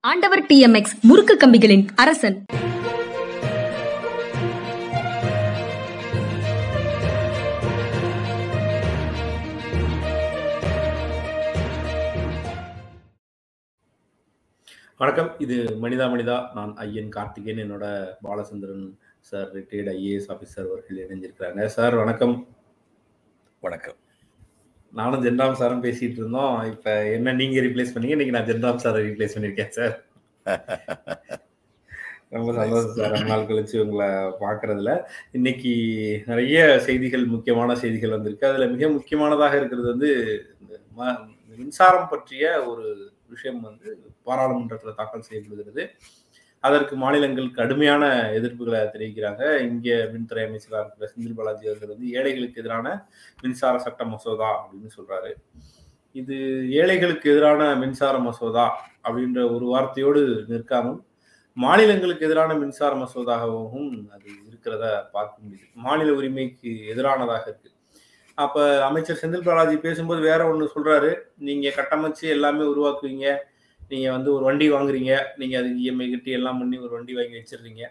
ஆண்டவர் டிஎம்எக்ஸ் முறுக்கு கம்பிகளின் அரசன். வணக்கம். இது மனிதா மனிதா. நான் ஐயன் கார்த்திகேயன். என்னோட Balachandran sir retired IAS officer அவர்கள் இணைஞ்சிருக்கிறாங்க சார் வணக்கம். வணக்கம். நானும் ஜென்ராம் சாரும் பேசிட்டு இருந்தோம். இப்ப என்ன நீங்க ரீப்ளேஸ் பண்ணீங்க? இன்னைக்கு நான் ஜென்ராம் சாரை ரீப்ளேஸ் பண்ணிருக்கேன் சார் ரொம்ப சந்தோஷம் சார் ரொம்ப நாள் கழிச்சு உங்களை பார்க்கறதுல இன்னைக்கு நிறைய செய்திகள் முக்கியமான செய்திகள் வந்திருக்கு. அதுல மிக முக்கியமானதாக இருக்கிறது வந்து மின்சாரம் பற்றிய ஒரு விஷயம் வந்து பாராளுமன்றத்தில் தாக்கல் செய்யப்படுகிறது. அதற்கு மாநிலங்கள் கடுமையான எதிர்ப்புகளை தெரிவிக்கிறாங்க. இங்கே மின்துறை அமைச்சராக இருக்கிற செந்தில் பாலாஜி அவர்கள் வந்து ஏழைகளுக்கு எதிரான மின்சார சட்ட மசோதா அப்படின்னு சொல்றாரு. இது ஏழைகளுக்கு எதிரான மின்சார மசோதா அப்படின்ற ஒரு வார்த்தையோடு நிற்காமல் மாநிலங்களுக்கு எதிரான மின்சார மசோதாகவும் அது இருக்கிறத பார்க்க முடியுது. மாநில உரிமைக்கு எதிரானதாக இருக்கு. அப்ப அமைச்சர் செந்தில் பாலாஜி பேசும்போது வேற ஒன்று சொல்றாரு. நீங்க கட்டமைச்சு எல்லாமே உருவாக்குவீங்க. நீங்கள் வந்து ஒரு வண்டி வாங்குறீங்க நீங்கள் அதுக்கு இஎம்ஐ கட்டி எல்லாம் பண்ணி ஒரு வண்டி வாங்கி வச்சிடுறீங்க.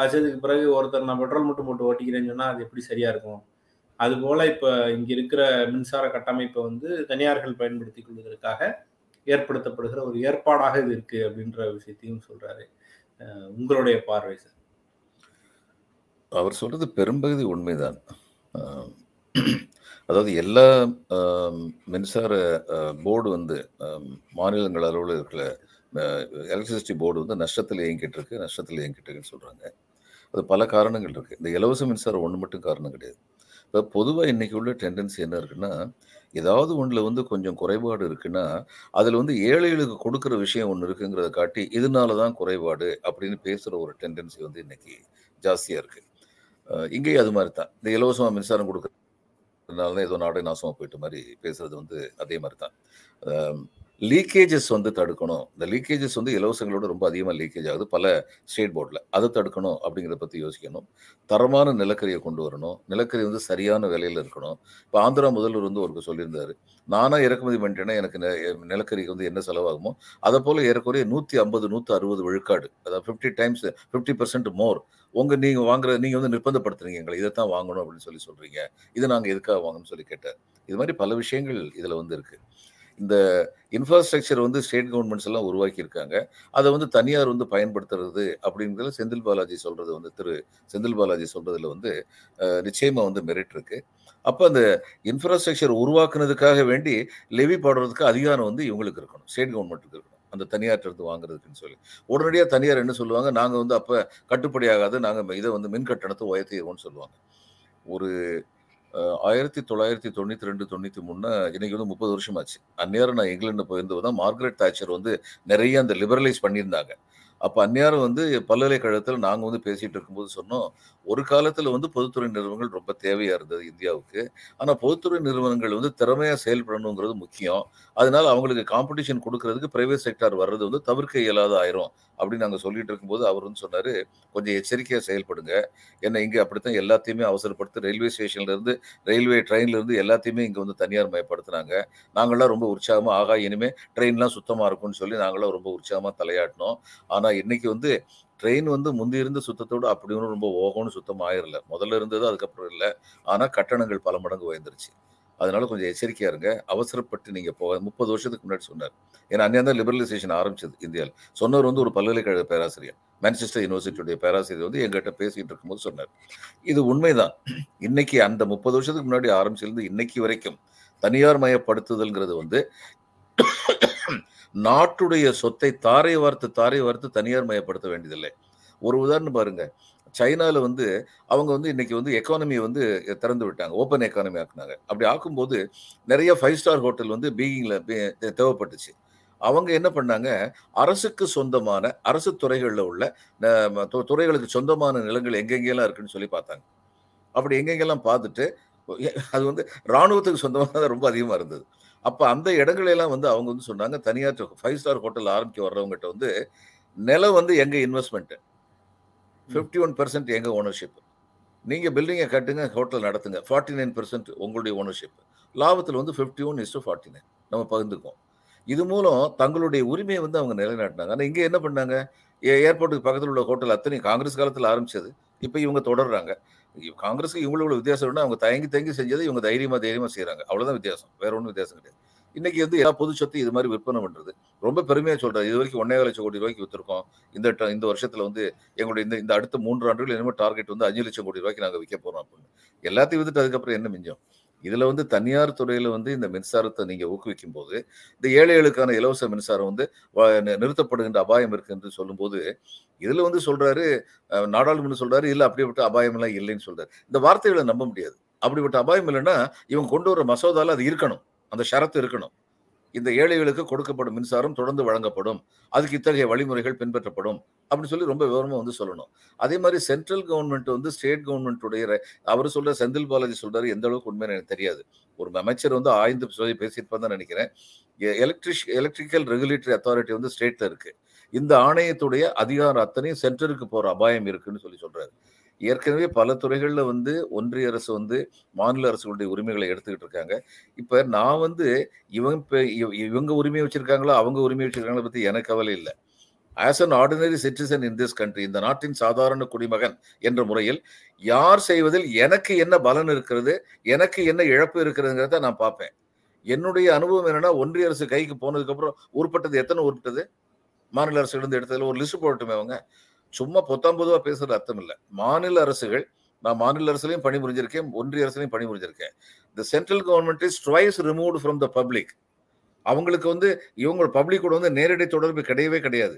வச்சதுக்கு பிறகு ஒருத்தர் நான் பெட்ரோல் மட்டும் போட்டு ஓட்டிக்கிறேன்னு சொன்னால் அது எப்படி சரியாக இருக்கும்? அதுபோல் இப்போ இங்கே இருக்கிற மின்சார கட்டமைப்பை வந்து தனியார்கள் பயன்படுத்தி கொள்வதற்காக ஏற்படுத்தப்படுகிற ஒரு ஏற்பாடாக இது இருக்குது அப்படின்ற விஷயத்தையும் சொல்கிறாரு உங்களுடைய பார்வை சார். அவர் சொல்றது பெரும்பகுதி உண்மைதான். அதாவது எல்லா மின்சார போர்டு வந்து மாநிலங்கள் அளவில் இருக்கிற எலக்ட்ரிசிட்டி போர்டு வந்து நஷ்டத்தில் இயங்கிட்டு இருக்கு நஷ்டத்தில் இயங்கிட்டு இருக்குன்னு சொல்கிறாங்க அது பல காரணங்கள் இருக்குது இந்த இலவச மின்சாரம் ஒன்று மட்டும் காரணம் கிடையாது. இப்போ பொதுவாக இன்றைக்கி உள்ள டெண்டன்சி என்ன இருக்குன்னா ஏதாவது ஒன்றில் வந்து கொஞ்சம் குறைபாடு இருக்குன்னா அதில் வந்து ஏழைகளுக்கு கொடுக்குற விஷயம் ஒன்று இருக்குங்கிறத காட்டி இதனால தான் குறைபாடு அப்படின்னு பேசுகிற ஒரு டெண்டன்சி வந்து இன்றைக்கி ஜாஸ்தியாக இருக்குது இங்கேயும் அது மாதிரி தான் இந்த இலவசமாக மின்சாரம் கொடுக்குற அதனால தான் ஏதோ நாடே நாசமாக போயிட்ட மாதிரி பேசுறது வந்து அதே மாதிரி தான் லீக்கேஜஸ் வந்து தடுக்கணும். இந்த லீக்கேஜஸ் வந்து இலவசங்களோட ரொம்ப அதிகமாக லீக்கேஜ் ஆகுது. பல ஸ்டேட் போர்டில் அதை தடுக்கணும் அப்படிங்கிறத பற்றி யோசிக்கணும். தரமான நிலக்கரியை கொண்டு வரணும். நிலக்கரி வந்து சரியான விலையில் இருக்கணும். இப்போ ஆந்திரா முதல்வர் வந்து ஒருக்கு சொல்லியிருந்தார். நானாக இறக்குமதி பண்ணிட்டேன்னா எனக்கு நெ- நிலக்கரிக்கு வந்து என்ன செலவாகுமோ அதை போல் ஏறக்குறைய நூற்றி ஐம்பது நூற்றி அறுபது விழுக்காடு அதாவது fifty times fifty percent more உங்கள் நீங்கள் வாங்குற நீங்கள் வந்து நிர்பந்தப்படுத்துறீங்க எங்களை. இதை தான் வாங்கணும் அப்படின்னு சொல்லி சொல்கிறீங்க இதை நாங்கள் எதுக்காக வாங்கணும்னு சொல்லி கேட்டார். இது மாதிரி பல விஷயங்கள் இதில் வந்து இருக்குது இந்த இன்ஃப்ராஸ்ட்ரக்சர் வந்து ஸ்டேட் கவர்மெண்ட்ஸ் எல்லாம் உருவாக்கியிருக்காங்க. அதை வந்து தனியார் வந்து பயன்படுத்துறது அப்படிங்கிறதுல செந்தில் பாலாஜி சொல்றது வந்து திரு செந்தில் பாலாஜி சொல்றதுல வந்து நிச்சயமாக நிச்சயமா வந்து மெரிட் இருக்கு. அப்போ அந்த இன்ஃப்ராஸ்ட்ரக்சர் உருவாக்குனதுக்காக வேண்டி லெவி போடுறதுக்கு அதிகாரம் வந்து இவங்களுக்கு இருக்கணும். ஸ்டேட் கவர்மெண்ட்டுக்கு இருக்கணும். அந்த தனியார்ட்ட வாங்குறதுக்குன்னு சொல்லி. உடனடியாக தனியார் என்ன சொல்லுவாங்க? நாங்கள் வந்து அப்போ கட்டுப்படி ஆகாது. நாங்கள் இதை வந்து மின் கட்டணத்தை உயர்த்திடுவோம்னு சொல்லுவாங்க. ஒரு ஆயிரத்தி தொள்ளாயிரத்தி தொண்ணூற்றி ரெண்டு தொண்ணூற்றி மூணு இன்னைக்கு வந்து முப்பது வருஷம் ஆச்சு அந்நேரம் நான் இங்கிலாந்து போயிருந்தது தான் மார்கரெட் தாச்சர் வந்து நிறைய அந்த லிபரலைஸ் பண்ணியிருந்தாங்க. அப்போ அந்நேரம் வந்து பல்கலைக்கழகத்தில் நாங்கள் வந்து பேசிகிட்டு இருக்கும்போது சொன்னோம் ஒரு காலத்தில் வந்து பொதுத்துறை நிறுவனங்கள் ரொம்ப தேவையாக இருந்தது இந்தியாவுக்கு. ஆனால் பொதுத்துறை நிறுவனங்கள் வந்து திறமையாக செயல்படணுங்கிறது முக்கியம். அதனால அவங்களுக்கு காம்படிஷன் கொடுக்கறதுக்கு பிரைவேட் செக்டார் வர்றது வந்து தவிர்க்க இயலாத ஆயிரும் அப்படின்னு நாங்கள் சொல்லிட்டு இருக்கும்போது அவர் வந்து சொன்னார் கொஞ்சம் எச்சரிக்கையாக செயல்படுங்க. ஏன்னா இங்கே அப்படித்தான் எல்லாத்தையுமே அவசரப்படுத்தி ரயில்வே ஸ்டேஷன்லேருந்து ரயில்வே ட்ரெயின்லேருந்து எல்லாத்தையுமே இங்கே வந்து தனியார் மயப்படுத்துனாங்க. நாங்களாம் ரொம்ப உற்சாகமாக ஆகா இனிமேல் ட்ரெயின்லாம் சுத்தமாக இருக்கும்னு சொல்லி நாங்களாம் ரொம்ப உற்சாகமாக தலையாட்டினோம். ஆனால் இன்னைக்கு வந்து ட்ரெயின் வந்து முந்தி இருந்த சுத்தத்தோடு அப்படி ஒன்றும் ரொம்ப ஓகம்னு சுத்தம் ஆயிரல. முதல்ல இருந்தது அதுக்கப்புறம் இல்லை. ஆனால் கட்டணங்கள் பல மடங்கு உயர்ந்துருச்சு. அதனால கொஞ்சம் எச்சரிக்கையா இருங்க. அவசரப்பட்டு நீங்க போக முப்பது வருஷத்துக்கு முன்னாடி சொன்னார். ஏன்னா அந்நியம் தான் லிபரலைசேஷன் ஆரம்பிச்சது இந்தியாவில். சொன்னவர் வந்து ஒரு பல்கலைக்கழக பேராசிரியர். மேன்செஸ்டர் யூனிவர்சிட்டியுடைய பேராசிரியர் வந்து எங்கிட்ட பேசிகிட்டு இருக்கும்போது சொன்னார். இது உண்மைதான். இன்னைக்கு அந்த முப்பது வருஷத்துக்கு முன்னாடி ஆரம்பிச்சிருந்து இன்னைக்கு வரைக்கும் தனியார் மயப்படுத்துதல்ங்கிறது வந்து நாட்டுடைய சொத்தை தாரை வார்த்து தாரை வார்த்து தனியார் மயப்படுத்த வேண்டியதில்லை. ஒரு உதாரணம் பாருங்க. சைனால வந்து அவங்க வந்து இன்னைக்கு வந்து எக்கானமியை வந்து திறந்து விட்டாங்க. ஓப்பன் எக்கானமி ஆக்குனாங்க. அப்படி ஆக்கும்போது நிறைய ஃபைவ் ஸ்டார் ஹோட்டல் வந்து பீயிங்ல தேவைப்பட்டுச்சு. அவங்க என்ன பண்ணாங்க? அரசுக்கு சொந்தமான அரசு துறைகளில் உள்ள து- துறைகளுக்கு சொந்தமான நிலங்கள் எங்கெங்கெல்லாம் இருக்குன்னு சொல்லி பார்த்தாங்க. அப்படி எங்கெங்கெல்லாம் பார்த்துட்டு அது வந்து இராணுவத்துக்கு சொந்தமானது ரொம்ப அதிகமாக இருந்தது. அப்போ அந்த இடங்களெல்லாம் வந்து அவங்க வந்து சொன்னாங்க தனியார் ஃபைவ் ஸ்டார் ஹோட்டல் ஆரம்பிக்க வர்றவங்ககிட்ட வந்து நிலம் வந்து எங்கள் இன்வெஸ்ட்மெண்ட்டு ஃபிஃப்டி ஒன் பர்சன்ட் எங்கள் ஓனர்ஷிப் நீங்கள் பில்டிங்கை கட்டுங்க ஹோட்டல் நடத்துங்க ஃபார்ட்டி நைன் பர்சன்ட் உங்களுடைய ஓனர்ஷிப் லாபத்தில் வந்து fifty one is to forty nine நம்ம பகிர்ந்துக்கோம் இது மூலம் தங்களுடைய உரிமையை வந்து அவங்க நிலைநாட்டினாங்க. ஆனால் இங்கே என்ன பண்ணாங்க? ஏர்போர்ட்டுக்கு பக்கத்தில் உள்ள ஹோட்டல் அத்தனை காங்கிரஸ் காலத்தில் ஆரம்பிச்சது. இப்போ இவங்க தொடர்றாங்க. இவ் காங்கிரஸுக்கு இவ்வளோ வித்தியாசம் என்ன அவங்க தயங்கி தயங்கி செஞ்சதை இவங்க தைரியமாக தைரியமாக செய்கிறாங்க அவ்வளோதான் வித்தியாசம். வேற ஒன்றும் வித்தியாசம் கிடையாது. இன்னைக்கு வந்து எல்லா பொது சொத்து இது மாதிரி விற்பனை பண்ணுறது ரொம்ப பெருமையாக சொல்கிறேன் இது வரைக்கும் ஒன்றே லட்சம் கோடி ரூபாய்க்கு விற்றுருக்கோம் இந்த இந்த வருஷத்தில் வந்து எங்களுடைய இந்த இந்த அடுத்த மூன்று ஆண்டுகள் என்னமோ டார்கெட் வந்து அஞ்சு லட்சம் கோடி ரூபாய்க்கு நாங்கள் விற்க போகிறோம் அப்படின்னு. எல்லாத்தையும் வித்துட்டு அதுக்கப்புறம் என்ன மிஞ்சம்? இதில் வந்து தனியார் துறையில் வந்து இந்த மின்சாரத்தை நீங்கள் ஊக்குவிக்கும் போது இந்த ஏழைகளுக்கான இலவச மின்சாரம் வந்து வ- நிறுத்தப்படுகின்ற அபாயம் இருக்கு என்று சொல்லும்போது இதில் வந்து சொல்கிறாரு நாடாளுமன்றம் சொல்கிறாரு இல்லை அப்படிப்பட்ட அபாயமெல்லாம் இல்லைன்னு சொல்கிறார் இந்த வார்த்தைகளை நம்ப முடியாது. அப்படிப்பட்ட அபாயம் இல்லைன்னா இவங்க கொண்டு வர மசோதாவில் அது இருக்கணும். அந்த ஷரத்து இருக்கணும். இந்த ஏழைகளுக்கு கொடுக்கப்படும் மின்சாரம் தொடர்ந்து வழங்கப்படும். அதுக்கு இத்தகைய வழிமுறைகள் பின்பற்றப்படும். அப்படின்னு சொல்லி ரொம்ப விவரமாக வந்து சொல்லணும். அதே மாதிரி சென்ட்ரல் கவர்மெண்ட் வந்து ஸ்டேட் கவர்மெண்ட்டுடைய அவர் சொல்ற செந்தில் பாலாஜி சொல்றாரு எந்த அளவுக்கு உண்மைன்னு எனக்கு தெரியாது. ஒரு அமைச்சர் வந்து ஆய்ந்து சொல்லி பேசியிருப்பான்னு தான் நினைக்கிறேன். எலக்ட்ரிக் எலக்ட்ரிக்கல் ரெகுலேட்டரி அத்தாரிட்டி வந்து ஸ்டேட்ல இருக்கு. இந்த ஆணையத்துடைய அதிகாரம் அத்தனையும் சென்டருக்கு போற அபாயம் இருக்குன்னு சொல்லி சொல்றாரு. ஏற்கனவே பல துறைகளில் வந்து ஒன்றிய அரசு வந்து மாநில அரசுகளுடைய உரிமைகளை எடுத்துக்கிட்டு இருக்காங்க. இப்போ நான் வந்து இவங்க இப்போ இவ- இவங்க உரிமையை வச்சுருக்காங்களோ அவங்க உரிமையை வச்சுருக்காங்களோ பற்றி எனக்கு கவலை இல்லை. As an ordinary citizen in this country இந்த நாட்டின் சாதாரண குடிமகன் என்ற முறையில் யார் செய்வதில் எனக்கு என்ன பலன் இருக்கிறது எனக்கு என்ன இழப்பு இருக்கிறதுங்கிறத நான் பார்ப்பேன். என்னுடைய அனுபவம் என்னன்னா ஒன்றிய அரசு கைக்கு போனதுக்கப்புறம் உருப்பட்டது எத்தனை உருப்பட்டது? மாநில அரசு இருந்து எடுத்ததுல ஒரு லிஸ்ட் போட்டுமே அவங்க. சும்மா பொத்தாம் பொதுவாக பேசுறது அர்த்தம் இல்லை மாநில அரசுகள் நான் மாநில அரசுலையும் பணிபுரிஞ்சிருக்கேன் ஒன்றிய அரசுலையும் பணிபுரிஞ்சிருக்கேன். The central government is twice remove from the public அவங்களுக்கு வந்து இவங்க பப்ளிக்கோட வந்து நேரடி தொடர்பு கிடையவே கிடையாது.